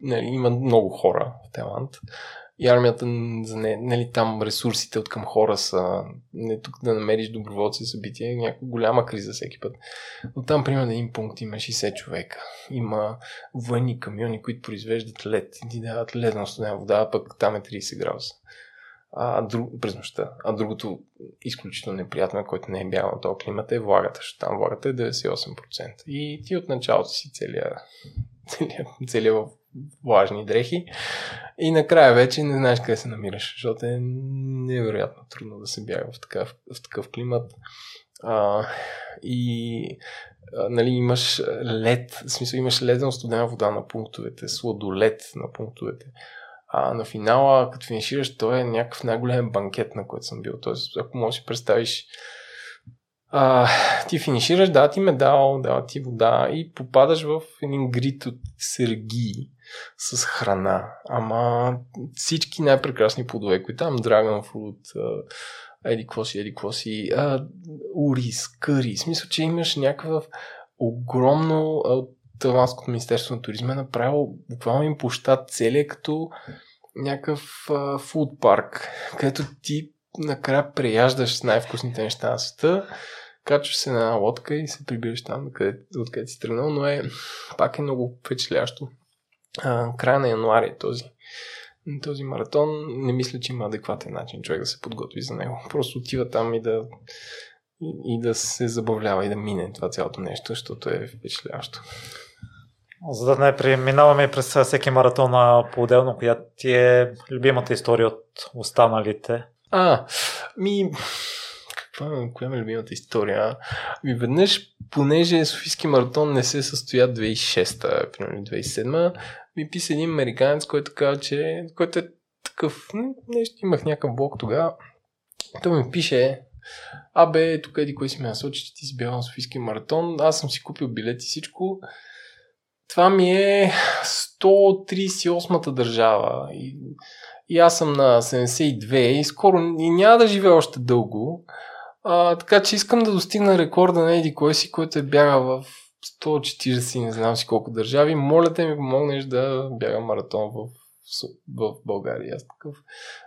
нали, има много хора в Тайланд, и армията, нали, там ресурсите от към хора са, не тук да намериш доброволци за събитие, някаква голяма криза всеки път. Но там, примерно, един пункт има 60 човека. Има военни камиони, които произвеждат лед. И ти дават ледна студена вода, пък там е 30 градуса а, друг, през нощта. А другото изключително неприятно, което не е бягал на този климат е влагата, защото там влагата е 98%. И ти от началото си целия, [laughs] целия, целия в влажни дрехи и накрая вече не знаеш къде се намираш, защото е невероятно трудно да се бяга в такъв, в такъв климат. А, и а, нали, имаш лед, в смисъл имаш ледена студена вода на пунктовете, сладолед на пунктовете. А на финала, като финишираш, той е някакъв най-голям банкет, на който съм бил. Тоест, ако можеш да представиш, а, ти финишираш, да ти медал, да ти вода и попадаш в един грит от сергии с храна. Ама всички най-прекрасни плодове, които там, Dragon Fruit, еди какво си, еди си, уриз, къри. В смисъл, че имаш някакъв огромно от Таланското министерство на туризма е направило буквално им площад целия като някакъв фуд парк, където ти накрая преяждаш най-вкусните неща на света, качваш се на една лодка и се прибираш там, откъде, откъде си тръгнал, но е пак е много впечатлящо. Края на януари този, този маратон не мисля, че има адекватен начин човек да се подготви за него. Просто отива там и да и, да се забавлява и да мине това цялото нещо, защото е впечатляващо. За да не преминаваме през всеки маратон по-отделно, коя ти е любимата история от останалите? А, ми... Каква е, коя е любимата история? Ми веднъж, понеже Софийски маратон не се състоя 2006-та, примерно 2007 ми писа един американец, който казва, че... който е такъв... Нещо имах някакъв блог тогава. Той ми пише, абе, тук еди кой си ме насочи, че ти си бял на Софийски маратон. Аз съм си купил билет и всичко. Това ми е 138-та държава. И, и аз съм на 72 и скоро и няма да живея още дълго. А, така че искам да достигна рекорда на Еди кой си, който е бягал в 140 не знам си колко държави. Моля те ми помогнеш да бягам маратон в, в България. Аз такъв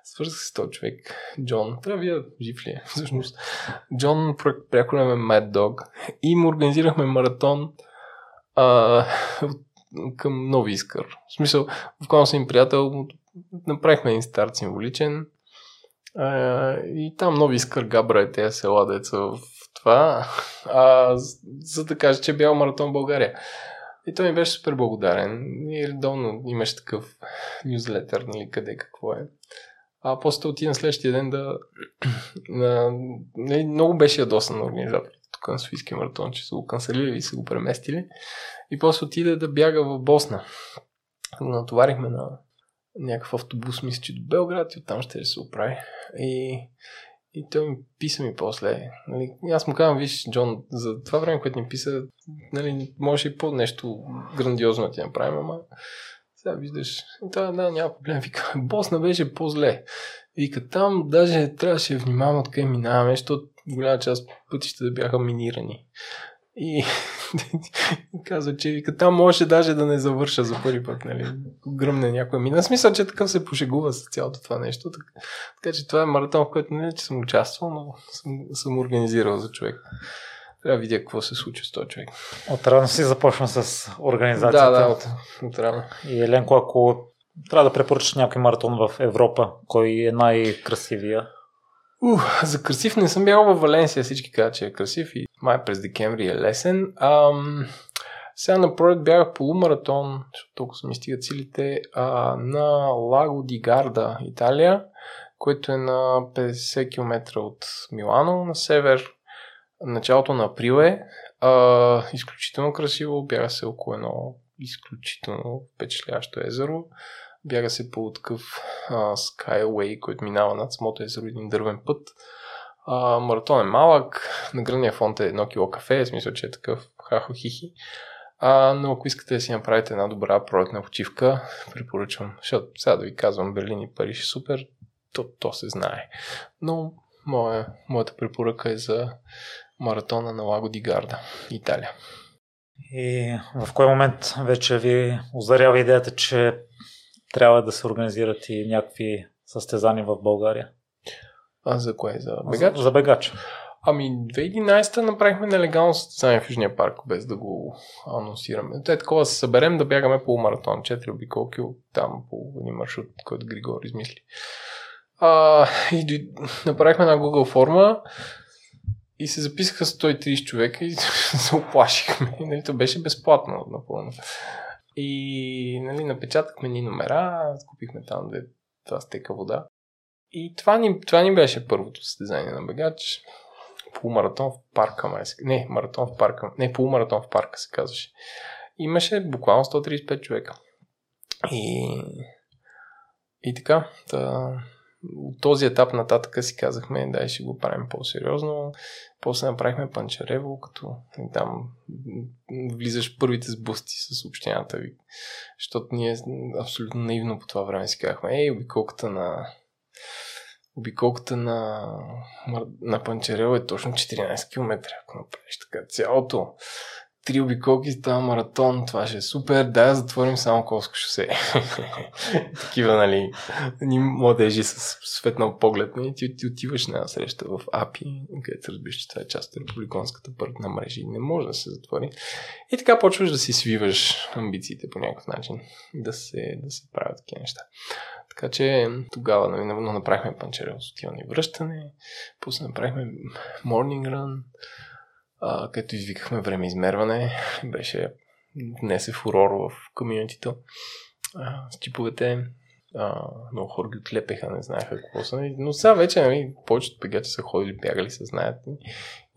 свързах с този човек. Джон. Трябва вие жив ли е? [laughs] Всъщност. Джон пряко е Mad Dog и му организирахме маратон а, към нови искър. В смисъл, буквално съм приятел, направихме един старт символичен а, и там нови искър Габра е тези села, деца в това, а, за да кажа, че е бял маратон в България. И той ми беше супер благодарен. И редовно имаше такъв нюзлетър, нали, къде какво е. А после отида следващия ден да... [clears throat] на, нали, много беше ядосан на организатор тук на Софийския маратон, че са го канцелирали и са го преместили. И после отида да бяга в Босна. Натоварихме на някакъв автобус, мисля, че до Белград и оттам ще се оправи. И, и той ми писа ми после. Нали, аз му казвам, виж, Джон, за това време, което ми писа, нали, може и по нещо грандиозно да ти направим, ама сега виждаш, да, да, няма проблем. Вика, Босна беше по-зле. Вика, там даже трябваше да внимавам откъде минаваме, защото голяма част пътища да бяха минирани. И [laughs] казва, че вика, там може даже да не завърша за първи път, нали? Гръмне някой мина. Смисъл, че такъв се пошегува с цялото това нещо. Така, така че това е маратон, в който не че съм участвал, но съм, съм организирал за човек. Трябва да видя какво се случи с този човек. Отрано си започна с организацията. Да, да, от, от рано. И Еленко, ако трябва да препоръчаш някой маратон в Европа, кой е най-красивия? Ух, за красив не съм бял в Валенсия, всички казват, че е красив и май през декември е лесен. Ам, сега на пролет бягах полумаратон, защото толкова ми стигат силите, а, на Лаго ди Гарда, Италия, което е на 50 км от Милано, на север. Началото на април е. А, изключително красиво, бяга се около едно изключително впечатляващо езеро. Бяга се по такъв а, Skyway, който минава над самото езеро, един дървен път. А, маратон е малък, на гръдния фонд е едно кило кафе, в смисъл, че е такъв хахо-хихи. А, но ако искате да си направите една добра пролетна почивка, препоръчвам, защото сега да ви казвам Берлин и Париж е супер, то, то се знае. Но моя, моята препоръка е за маратона на Лаго Ди Гарда, Италия. И в кой момент вече ви озарява идеята, че трябва да се организират и някакви състезания в България? А за кое? За бегач? За, за бегач. Ами, 2011 направихме нелегално състезание в Южния парк, без да го анонсираме. Те такова се съберем да бягаме по маратон, 4 обиколки там по един маршрут, който Григор измисли. А, и направихме една Google форма и се записаха 130 човека и [laughs] се оплашихме. Нали, то беше безплатно напълно. И нали, напечатахме ни номера, купихме там две, това стека вода. И това ни, това ни беше първото състезание на бегач. полумаратон в парка, май не, маратон в парка, не, полумаратон в парка се казваше. Имаше буквално 135 човека. И, и така, та, от този етап нататък си казахме, дай ще го правим по-сериозно. После направихме Панчарево, като там влизаш първите сблъсти с общината ви. Защото ние абсолютно наивно по това време си казахме, ей, обиколката на обиколката на, на Панчарево е точно 14 км. Ако направиш така цялото, три обиколки става маратон, това ще е супер, да затворим само Колско шосе. [laughs] Такива, нали, ни младежи с светнал поглед, нали, ти, ти отиваш на среща в АПИ, където разбираш, че това е част от републиканската пътна мрежа и не може да се затвори. И така почваш да си свиваш амбициите по някакъв начин, да се, да се правят такива неща. Така че тогава нали, направихме панчарево с отиване и връщане, после направихме morning run, а, където извикахме време измерване. [laughs] Беше внесе фурор в комьюнитито. С чиповете а, много хора ги отлепеха, не знаеха какво са. Но сега вече нали, повечето бегачи са ходили, бягали, се знаят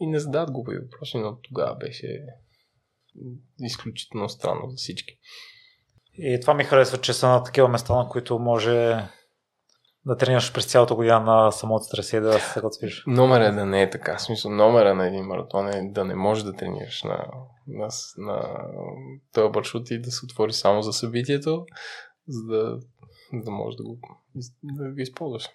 и, не задават глупави въпроси, но тогава беше изключително странно за всички. И това ми харесва, че са на такива места, на които може да тренираш през цялата година на самото трасе да се готвиш. Номер е да не е така. В смисъл, номера на един маратон е да не можеш да тренираш на, на, на този маршрут и да се отвори само за събитието, за да, да можеш да го, да го използваш.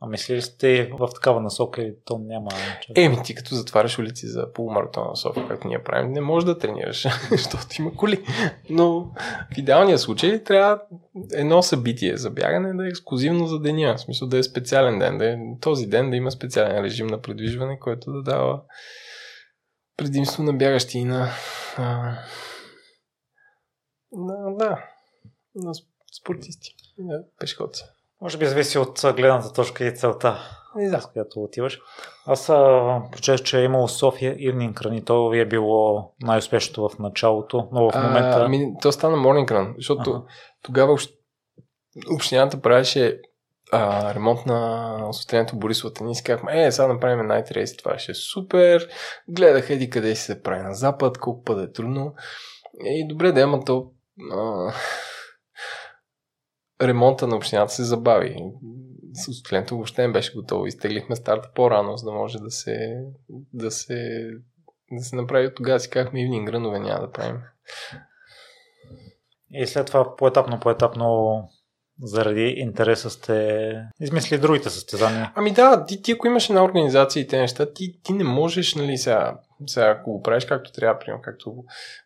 А мисли ли сте в такава насока или то няма? Еми, ти като затваряш улици за полумаратона на София, както ние правим, не можеш да тренираш, [laughs] защото има коли. Но в идеалния случай трябва едно събитие за бягане да е ексклюзивно за деня. В смисъл да е специален ден. Да е, този ден да има специален режим на предвижване, който да дава предимство на бягащи и на, а, на, да, на спортисти на пешеходци. Може би зависи от гледната точка и целта, И да. с която отиваш. Аз прочех, че е имало София Evening Run и то ви е било най-успешното в началото, но в момента... А, ами, то стана Morning Run, защото Ага. тогава общ... общината правеше а, ремонт на осветлението Борисовата. Ние си казахме, е, сега направим Night Race, това ще е супер. Гледах еди къде си се прави на запад, колко път е трудно. И добре, да, ама то а, ремонта на общината се забави. Осветлението въобще не беше готово. Изтеглихме старта по-рано, за да може да се, да се, да се направи. Тогава си казахме, evening рънове няма да правим. И след това поетапно, поетапно заради интереса сте измисли другите състезания. Ами да, ти, ти ако имаш една организация и те неща, ти, ти не можеш, нали, сега, сега ако го правиш както трябва, примерно, както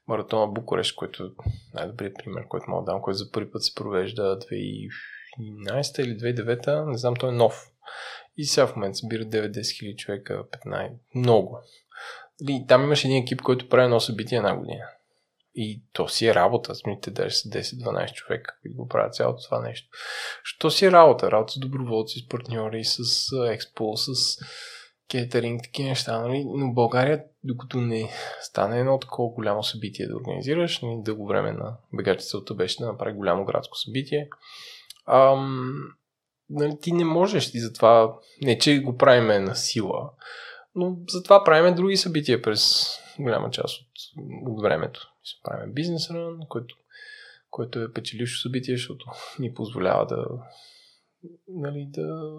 маратона Букурещ, който е най-добрият пример, който мога да дам, който за първи път се провежда 2011 или 2009, не знам, той е нов. И сега в момента събира 9-10 хиляди човека, 15, много. И там имаш един екип, който прави едно събитие една година. И то си е работа. Смите даже са 10-12 човека, които го правят цялото това нещо. Що си е работа? Работа с доброволци, с партньори, с експо, с кетеринг, такива неща. Нали? Но България, докато не стане едно такова голямо събитие да организираш, нали, дълго време на бегачи целта беше да направи голямо градско събитие, ам, нали, ти не можеш и затова, не че го правиме на сила, но затова правиме други събития през голяма част от, от времето. Се правим бизнес ран, който, който е печелившо събитие, защото [laughs] ни позволява да, нали, да,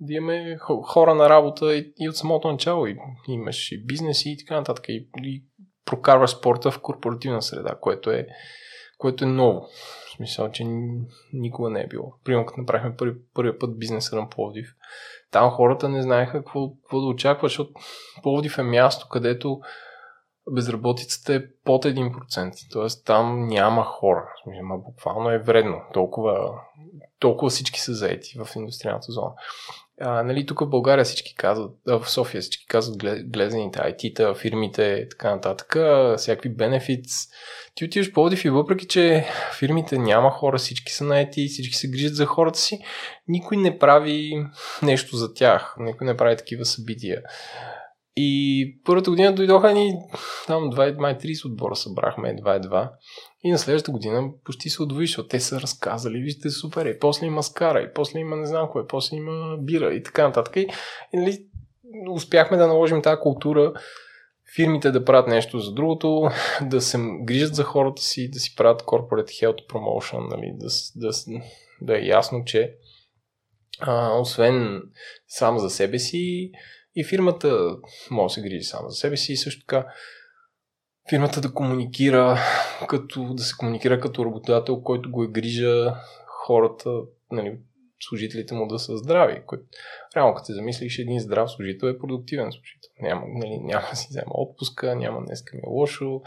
да имаме хо- хора на работа и, и от самото начало. И, имаш и бизнес и така нататък. И, и прокарваш спорта в корпоративна среда, което е, което е ново. В смисъл, че никога не е било. Примерно, като направихме първи, първия път бизнес на Пловдив, там хората не знаеха какво, какво да очакват, защото Пловдив е място, където безработицата е под 1%. Тоест там няма хора. Ма буквално е вредно. Толкова, толкова всички са заети в индустриалната зона. А, нали, тук в България всички казват, а, в София всички казват гле- глезените IT-та, фирмите, така нататък, всякакви бенефитс. Ти отиваш Пловдив и въпреки, че фирмите няма хора, всички са наети, всички се грижат за хората си, никой не прави нещо за тях, никой не прави такива събития. И първата година дойдоха ни там 2, май 30 отбора събрахме, едва едва. И на следващата година почти се удвои, защото те са разказали, вижте, супер, и после има скара, и после има не знам кое, после има бира и така нататък. И, и нали, успяхме да наложим тази култура фирмите да правят нещо за другото, [laughs] да се грижат за хората си, да си правят corporate health promotion, нали, да, да, да е ясно, че а, освен само за себе си, и фирмата може да се грижи само за себе си и също така фирмата да комуникира, като, да се комуникира като работодател, който го е грижа хората, нали, служителите му да са здрави. Който, реално, като се замислиш, един здрав служител е продуктивен служител. Няма, нали, няма да си взема отпуска, няма днеска ми е лошо,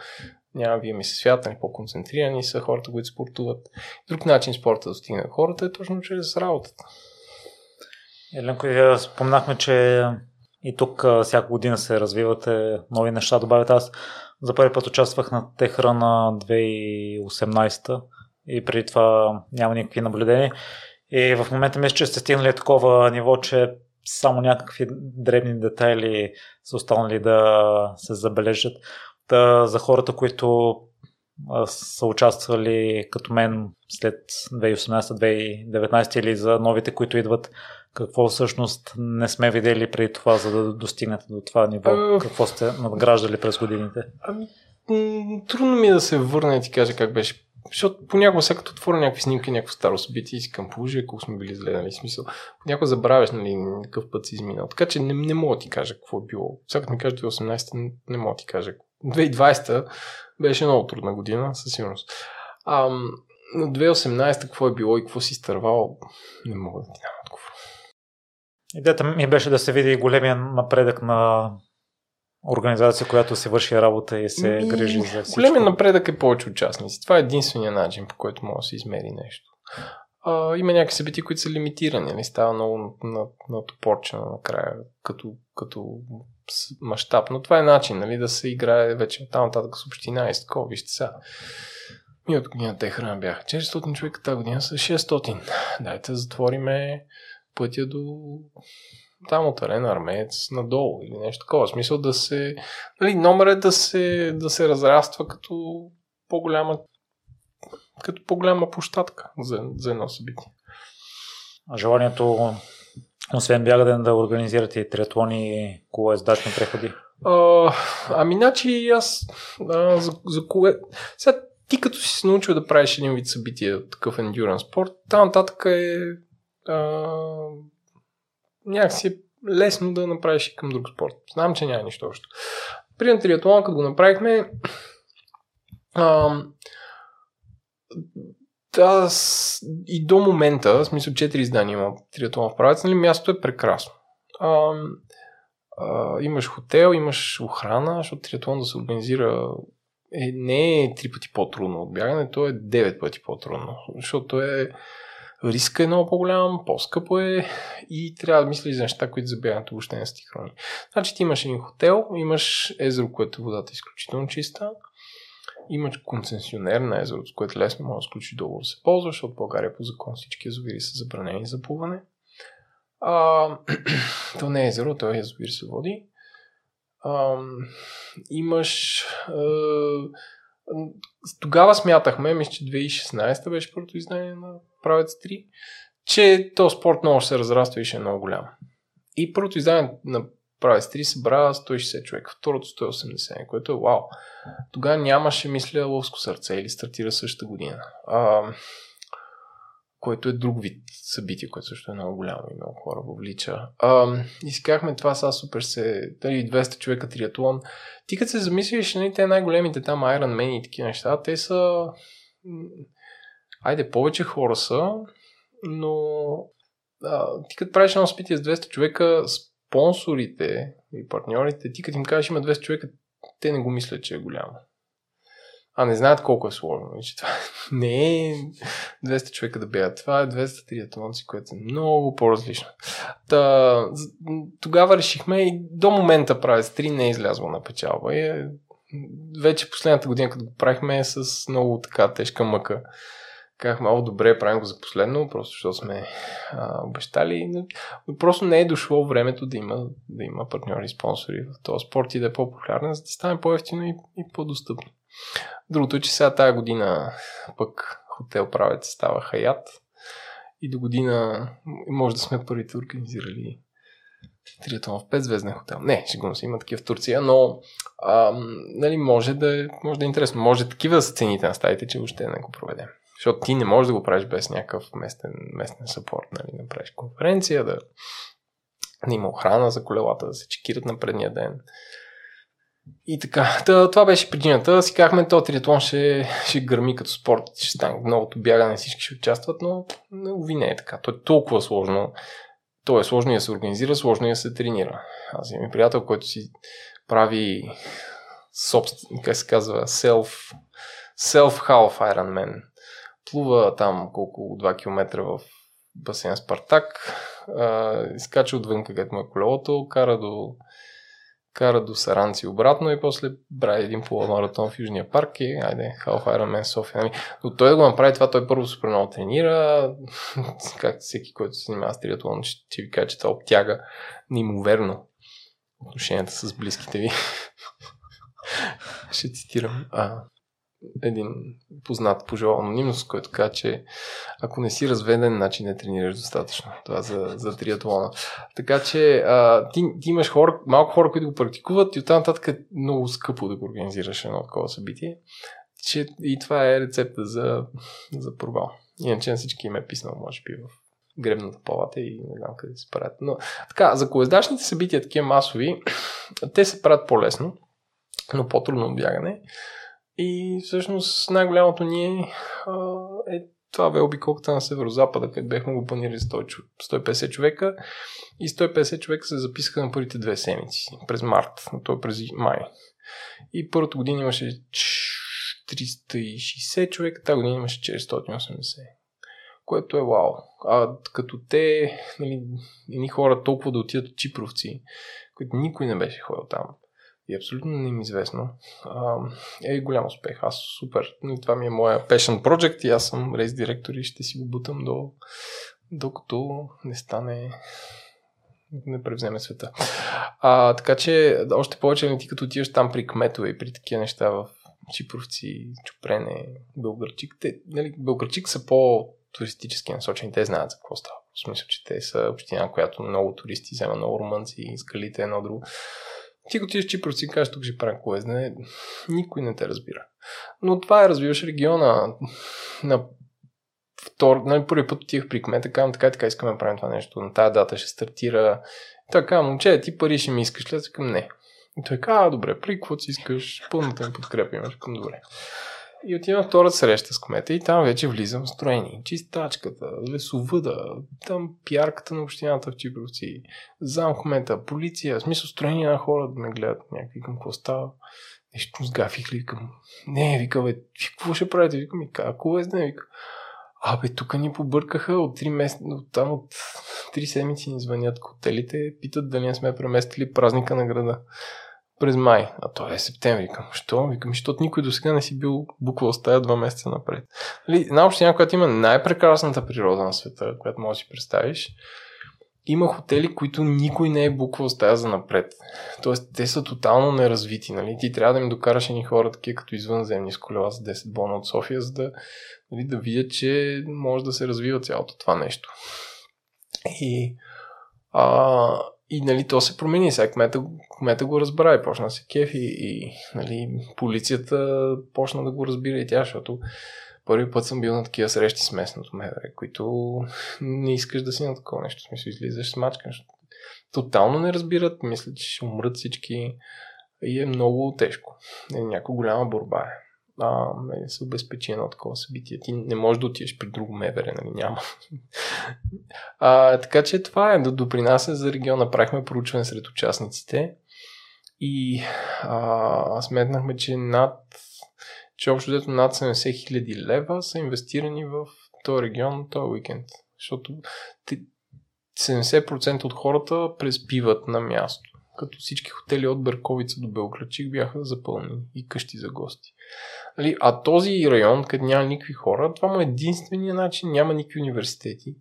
няма вие ми се свят, нали, по-концентрирани са хората, които спортуват. Друг начин спорта да стигне хората е точно чрез работата. Еленко, спомнахме, че и тук всяка година се развивате нови неща. Добавят аз за първи път участвах на Техра на 2018 и преди това няма никакви наблюдения. И в момента мисля, че сте стигнали такова ниво, че само някакви дребни детайли са останали да се забележат. Та, за хората, които са участвали като мен след 2018-2019 или за новите, които идват, какво всъщност не сме видели преди това, за да достигнете до това ниво? А... Какво сте надграждали през годините? Ами, трудно ми е да се върна и ти кажа как беше. Защото понякога, сега като отворя някакви снимки, някакво старо събитие и си към положи, ако сме били зле, нали, смисъл. Понякога забравяш, нали, какъв път си изминал. Така че не, не мога да ти кажа какво е било. Сега като ми кажа 2018, не, не мога да ти кажа. 2020 беше много трудна година, със сигурност. А, на 2018 какво е било и какво си изтървал, не мога да ти дам отговор. Идеята ми беше да се види големия напредък на организация, която се върши работа и се ми, грижи за всичко. Големия напредък е повече участници. Това е единствения начин, по който може да се измери нещо. А, има някакви събития, които са лимитирани. Не нали? става много на, на топорчена накрая, като, като мащаб. Но това е начин нали, да се играе вече там нататък с община и с такова. Вижте сега. от година те храна бяха 400 човека, тази година са 600. Дайте да затвориме пътя до там от арена армеец надолу или нещо такова. В смисъл да се... Нали, номер е да се, да се разраства като по-голяма като по-голяма площадка за, за едно събитие. Желанието, освен бягане, да организирате и триатлони, кое ездачни преходи? А, ами, значи аз а, за, за кое... Сега, ти като си се научил да правиш един вид събитие, такъв ендюрен спорт, там нататък е а, някакси е лесно да направиш и към друг спорт. Знам, че няма нищо общо. При на като го направихме, а, аз и до момента, в смисъл 4 издания има триатлон в правец, нали, мястото е прекрасно. А, а, имаш хотел, имаш охрана, защото триатлон да се организира е, не е три пъти по-трудно от бягане, то е 9 пъти по-трудно, защото е риска е много по-голям, по-скъпо е и трябва да мислиш за неща, които за бягането въобще не са ти хрони. Значи ти имаш един хотел, имаш езеро, което водата е изключително чиста, имаш концесионер на езерото, с което лесно може да сключи договор да се ползва, защото България по закон всички язовири са забранени за плуване. А, [clears throat] то не е езеро, то е язовир се води. А, имаш а, тогава смятахме, мисля, че 2016 беше първото издание на Правец 3, че то спорт много ще се разраства и ще е много голям. И първото издание на Правец 3 събра 160 човека, второто 180, което е вау. Тогава нямаше, мисля, ловско сърце или стартира същата година. А, което е друг вид събитие, което също е много голямо и много хора въвлича. А, искахме това са супер се, дали 200 човека триатлон. Ти като се замислиш, нали, те най-големите там Iron Man и такива неща, те са... Айде, повече хора са, но а, ти като правиш едно събитие с 200 човека, спонсорите и партньорите, ти като им кажеш има 200 човека, те не го мислят, че е голямо а не знаят колко е сложно. Че това [laughs] не е 200 човека да бягат. Това е 200 триатлонци, което е много по-различно. Та, тогава решихме и до момента правец 3 не е излязло на печалба. И вече последната година, като го правихме, е с много така тежка мъка. Казахме, о, добре, правим го за последно, просто защото сме а, обещали. Но просто не е дошло времето да има, да има партньори и спонсори в този спорт и да е по-популярен, за да стане по-ефтино и, и по-достъпно. Другото е, че сега тази година пък хотел правец става Хаят и до година може да сме първите организирали триатлон в 5 звезден хотел. Не, ще се, има такива в Турция, но а, нали, може, да, е, може да е интересно. Може такива да са цените на стаите, че въобще не го проведем. Защото ти не можеш да го правиш без някакъв местен, местен сапорт, нали, да правиш конференция, да, да има охрана за колелата, да се чекират на предния ден. И така, Та, това беше причината. Си казахме, то триатлон ще, ще гърми като спорт, ще стане многото бягане, всички ще участват, но не, не е така. То е толкова сложно. То е сложно и да се организира, сложно и да се тренира. Аз имам приятел, който си прави собствен, как се казва, self, self-half Ironman. Плува там колко 2 км в басейн Спартак, изкача отвън, където му е колелото, кара до кара до Саранци обратно и после прави един полумаратон в Южния парк и айде, Half Ironman София. Ами, но той да го направи това, той първо супер много тренира, [laughs] както всеки, който се занимава с триатлон, ще, ще ви кажа, че това обтяга неимоверно отношенията с близките ви. [laughs] ще цитирам. А, един познат пожелал анонимност, който каза, че ако не си разведен, значи не тренираш достатъчно. Това за, за триатлона. Така че а, ти, ти имаш хора, малко хора, които го практикуват и оттам нататък е много скъпо да го организираш едно такова събитие. Че и това е рецепта за, за провал. Иначе на всички им е писнал, може би, в гребната палата и не знам къде се правят. Но така, за колездачните събития, такива масови, те се правят по-лесно, но по-трудно бягане. И всъщност най-голямото ни а, е това бе обиколката на северо-запада, където бехме го планирали 150 човека и 150 човека се записаха на първите две седмици, през март, но то е през май. И първата година имаше 360 човека, тази година имаше 480. Което е вау. А като те, нали, едни хора толкова да отидат от Чипровци, които никой не беше ходил там и абсолютно не им известно, е голям успех. Аз супер. Това ми е моя passion project и аз съм рейс директор и ще си го бутам до, докато не стане не превземе света. А, така че, още повече, ти като отиваш там при кметове и при такива неща в Чипровци, Чупрене, Белгърчик, те, нали, Белгърчик са по туристически насочени, те знаят за какво става. В смисъл, че те са община, която много туристи взема, много румънци, скалите едно друго. Ти го отидеш Чипровци и кажеш, тук ще правим колезне, никой не те разбира. Но това е развиваш региона. На втор, нали, първи път отих при кмета, казвам така и така искаме да правим това нещо. На тази дата ще стартира. Той казва, момче, ти пари ще ми искаш ли? Аз не. И той казва, добре, при какво си искаш? Пълната ми подкрепа имаш към добре. И отивам втората среща с кмета и там вече влизам в строени. Чистачката, лесовъда, там пиарката на общината в Чипровци, зам кмета, полиция, в смисъл строени на хора да ме гледат някакви към какво става. Нещо сгафих ли, викам. Не, вика, бе, какво ще правите? Викам, какво е да вика. Абе, тук ни побъркаха от 3 месеца, от там от 3 седмици ни звънят хотелите, питат дали не сме преместили празника на града през май, а то е септември. Викам, що? Викам, защото никой до сега не си бил буквал стая два месеца напред. Нали, една община, която има най-прекрасната природа на света, която можеш да си представиш, има хотели, които никой не е буквал стая за напред. Тоест, те са тотално неразвити. Нали? Ти трябва да им докараш едни хора, такива като извънземни с колела за 10 бона от София, за да, нали, да видят, че може да се развива цялото това нещо. И а, и нали, то се промени. Сега кмета, кмета го разбра и почна се кефи и нали, полицията почна да го разбира и тя, защото първи път съм бил на такива срещи с местното МВР, които не искаш да си на такова нещо. В смисъл, излизаш с мачка. Тотално не разбират, мислят, че ще умрат всички и е много тежко. Е, някаква голяма борба е а, нали, се обезпечи едно такова събитие. Ти не можеш да отидеш при друго мевере, нали, няма. [laughs] а, така че това е да допринася за региона. Направихме проучване сред участниците и а, сметнахме, че над че общо дето над 70 хиляди лева са инвестирани в този регион този уикенд. Защото 70% от хората преспиват на място като всички хотели от Берковица до Белградчик бяха запълнени и къщи за гости. Нали, а този район, където няма никакви хора, това му е единствения начин, няма никакви университети,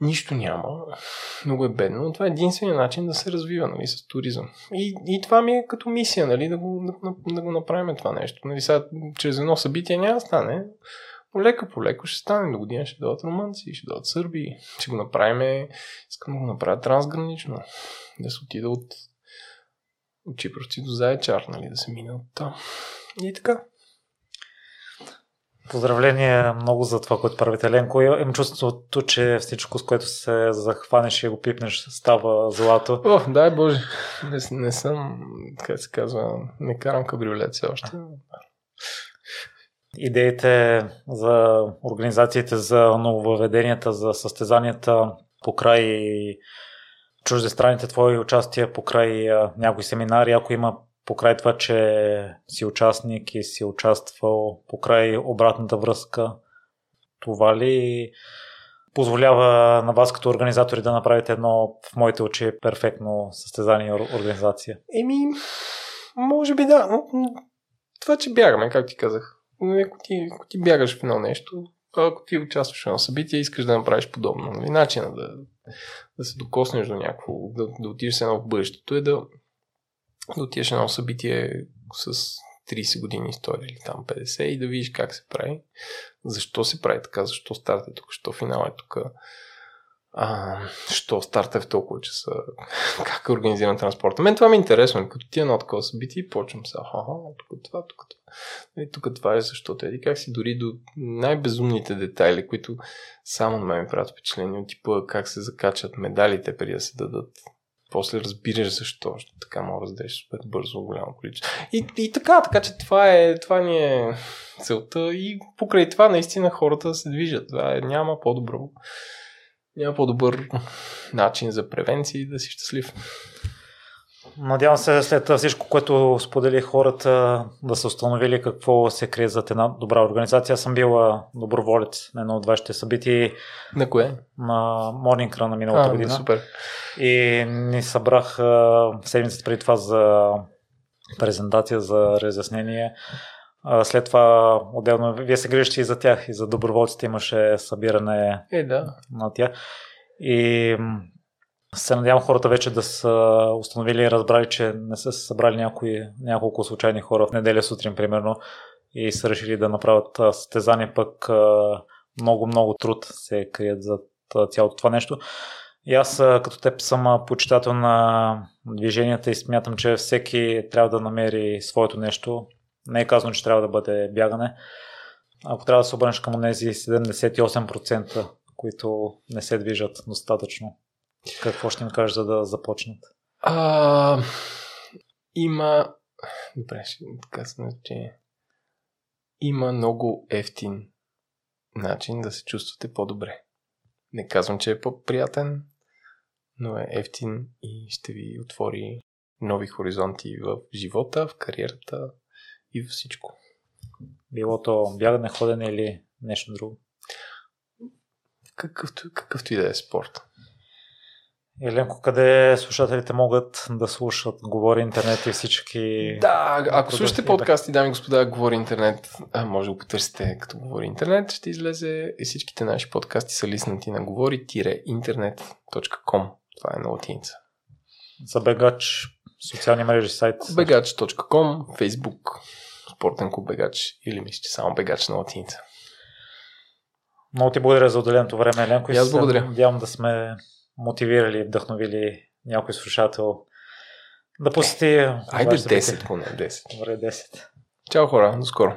нищо няма, много е бедно, но това е единствения начин да се развива нали, с туризъм. И, и това ми е като мисия, нали, да, го, да, да го направим това нещо. Нали, сега, чрез едно събитие няма да стане, лека по леко ще стане. До година, ще дойдат румънци, ще дойдат сърби, ще го направим, искам да го направя трансгранично, да се отида от, от Чипровци до Зайчар, нали, да се мине от там. И така. Поздравления много за това, което правите, Ленко. Имам чувството, че всичко, с което се захванеш и го пипнеш, става злато. О, дай Боже. Не, не съм, как се казва, не карам кабриолет все още. Идеите за организациите, за нововведенията, за състезанията по край чуждестранните твои участия, по край някои семинари, ако има покрай това, че си участник и си участвал покрай обратната връзка, това ли позволява на вас като организатори да направите едно в моите очи перфектно състезание и организация? Еми, може би да. Това, че бягаме, как ти казах. Ако ти, ако ти бягаш в едно нещо, ако ти участваш в едно събитие, искаш да направиш подобно. Нали? Начина да, да се докоснеш до някакво, да, да отидеш едно в бъдещето е да да отидеш едно събитие с 30 години история или там 50 и да видиш как се прави, защо се прави така, защо старта е тук, защо финал е тук, а, що старта в толкова часа, как е организиран транспорта. Мен това ми е интересно, като ти е едно такова събитие и почвам сега, аха, тук това, тук това. И тук това е защото еди как си дори до най-безумните детайли, които само на мен ми правят впечатление от типа как се закачат медалите преди да се дадат после разбираш защо така мога да раздеш супер бързо голямо количество. И, и така, така че това е, това ни е целта и покрай това наистина хората се движат. Това е, няма по-добро няма по-добър начин за превенция и да си щастлив. Надявам се след всичко, което сподели хората, да са установили какво се крие зад една добра организация. Аз съм бил доброволец на едно от вашите събития. На кое? На Morning Run на миналата а, година. Супер. И ни събрах седмицата преди това за презентация, за разяснение. След това отделно, вие се грижите и за тях, и за доброволците имаше събиране е, да. на тях. И се надявам хората вече да са установили и разбрали, че не са се събрали някои, няколко случайни хора в неделя сутрин, примерно, и са решили да направят състезание, пък много-много труд се крият за цялото това нещо. И аз като теб съм почитател на движенията и смятам, че всеки трябва да намери своето нещо. Не е казано, че трябва да бъде бягане. Ако трябва да се обърнеш към тези 78%, които не се движат достатъчно, какво ще им кажеш, за да започнат? А, има... Добре, ще казвам, че има много ефтин начин да се чувствате по-добре. Не казвам, че е по-приятен, но е ефтин и ще ви отвори нови хоризонти в живота, в кариерата и всичко. Било то бягане, ходене или нещо друго? Какъвто, какъвто и да е спорт. Еленко, къде слушателите могат да слушат Говори интернет и всички... Да, ако слушате подкасти, дами и господа, Говори интернет, а, може да го потърсите като Говори интернет, ще излезе и всичките наши подкасти са лиснати на говори-интернет.com. Това е на латиница. За бегач, социални мрежи, сайт. Бегач.com, Facebook, спортен клуб Бегач или мисля, че само Бегач на латиница. Много ти благодаря за отделеното време, Еленко. И аз благодаря. Надявам да сме мотивирали, вдъхновили някой слушател да посети. Айде 10, поне 10. Добре, 10. Чао хора, до скоро.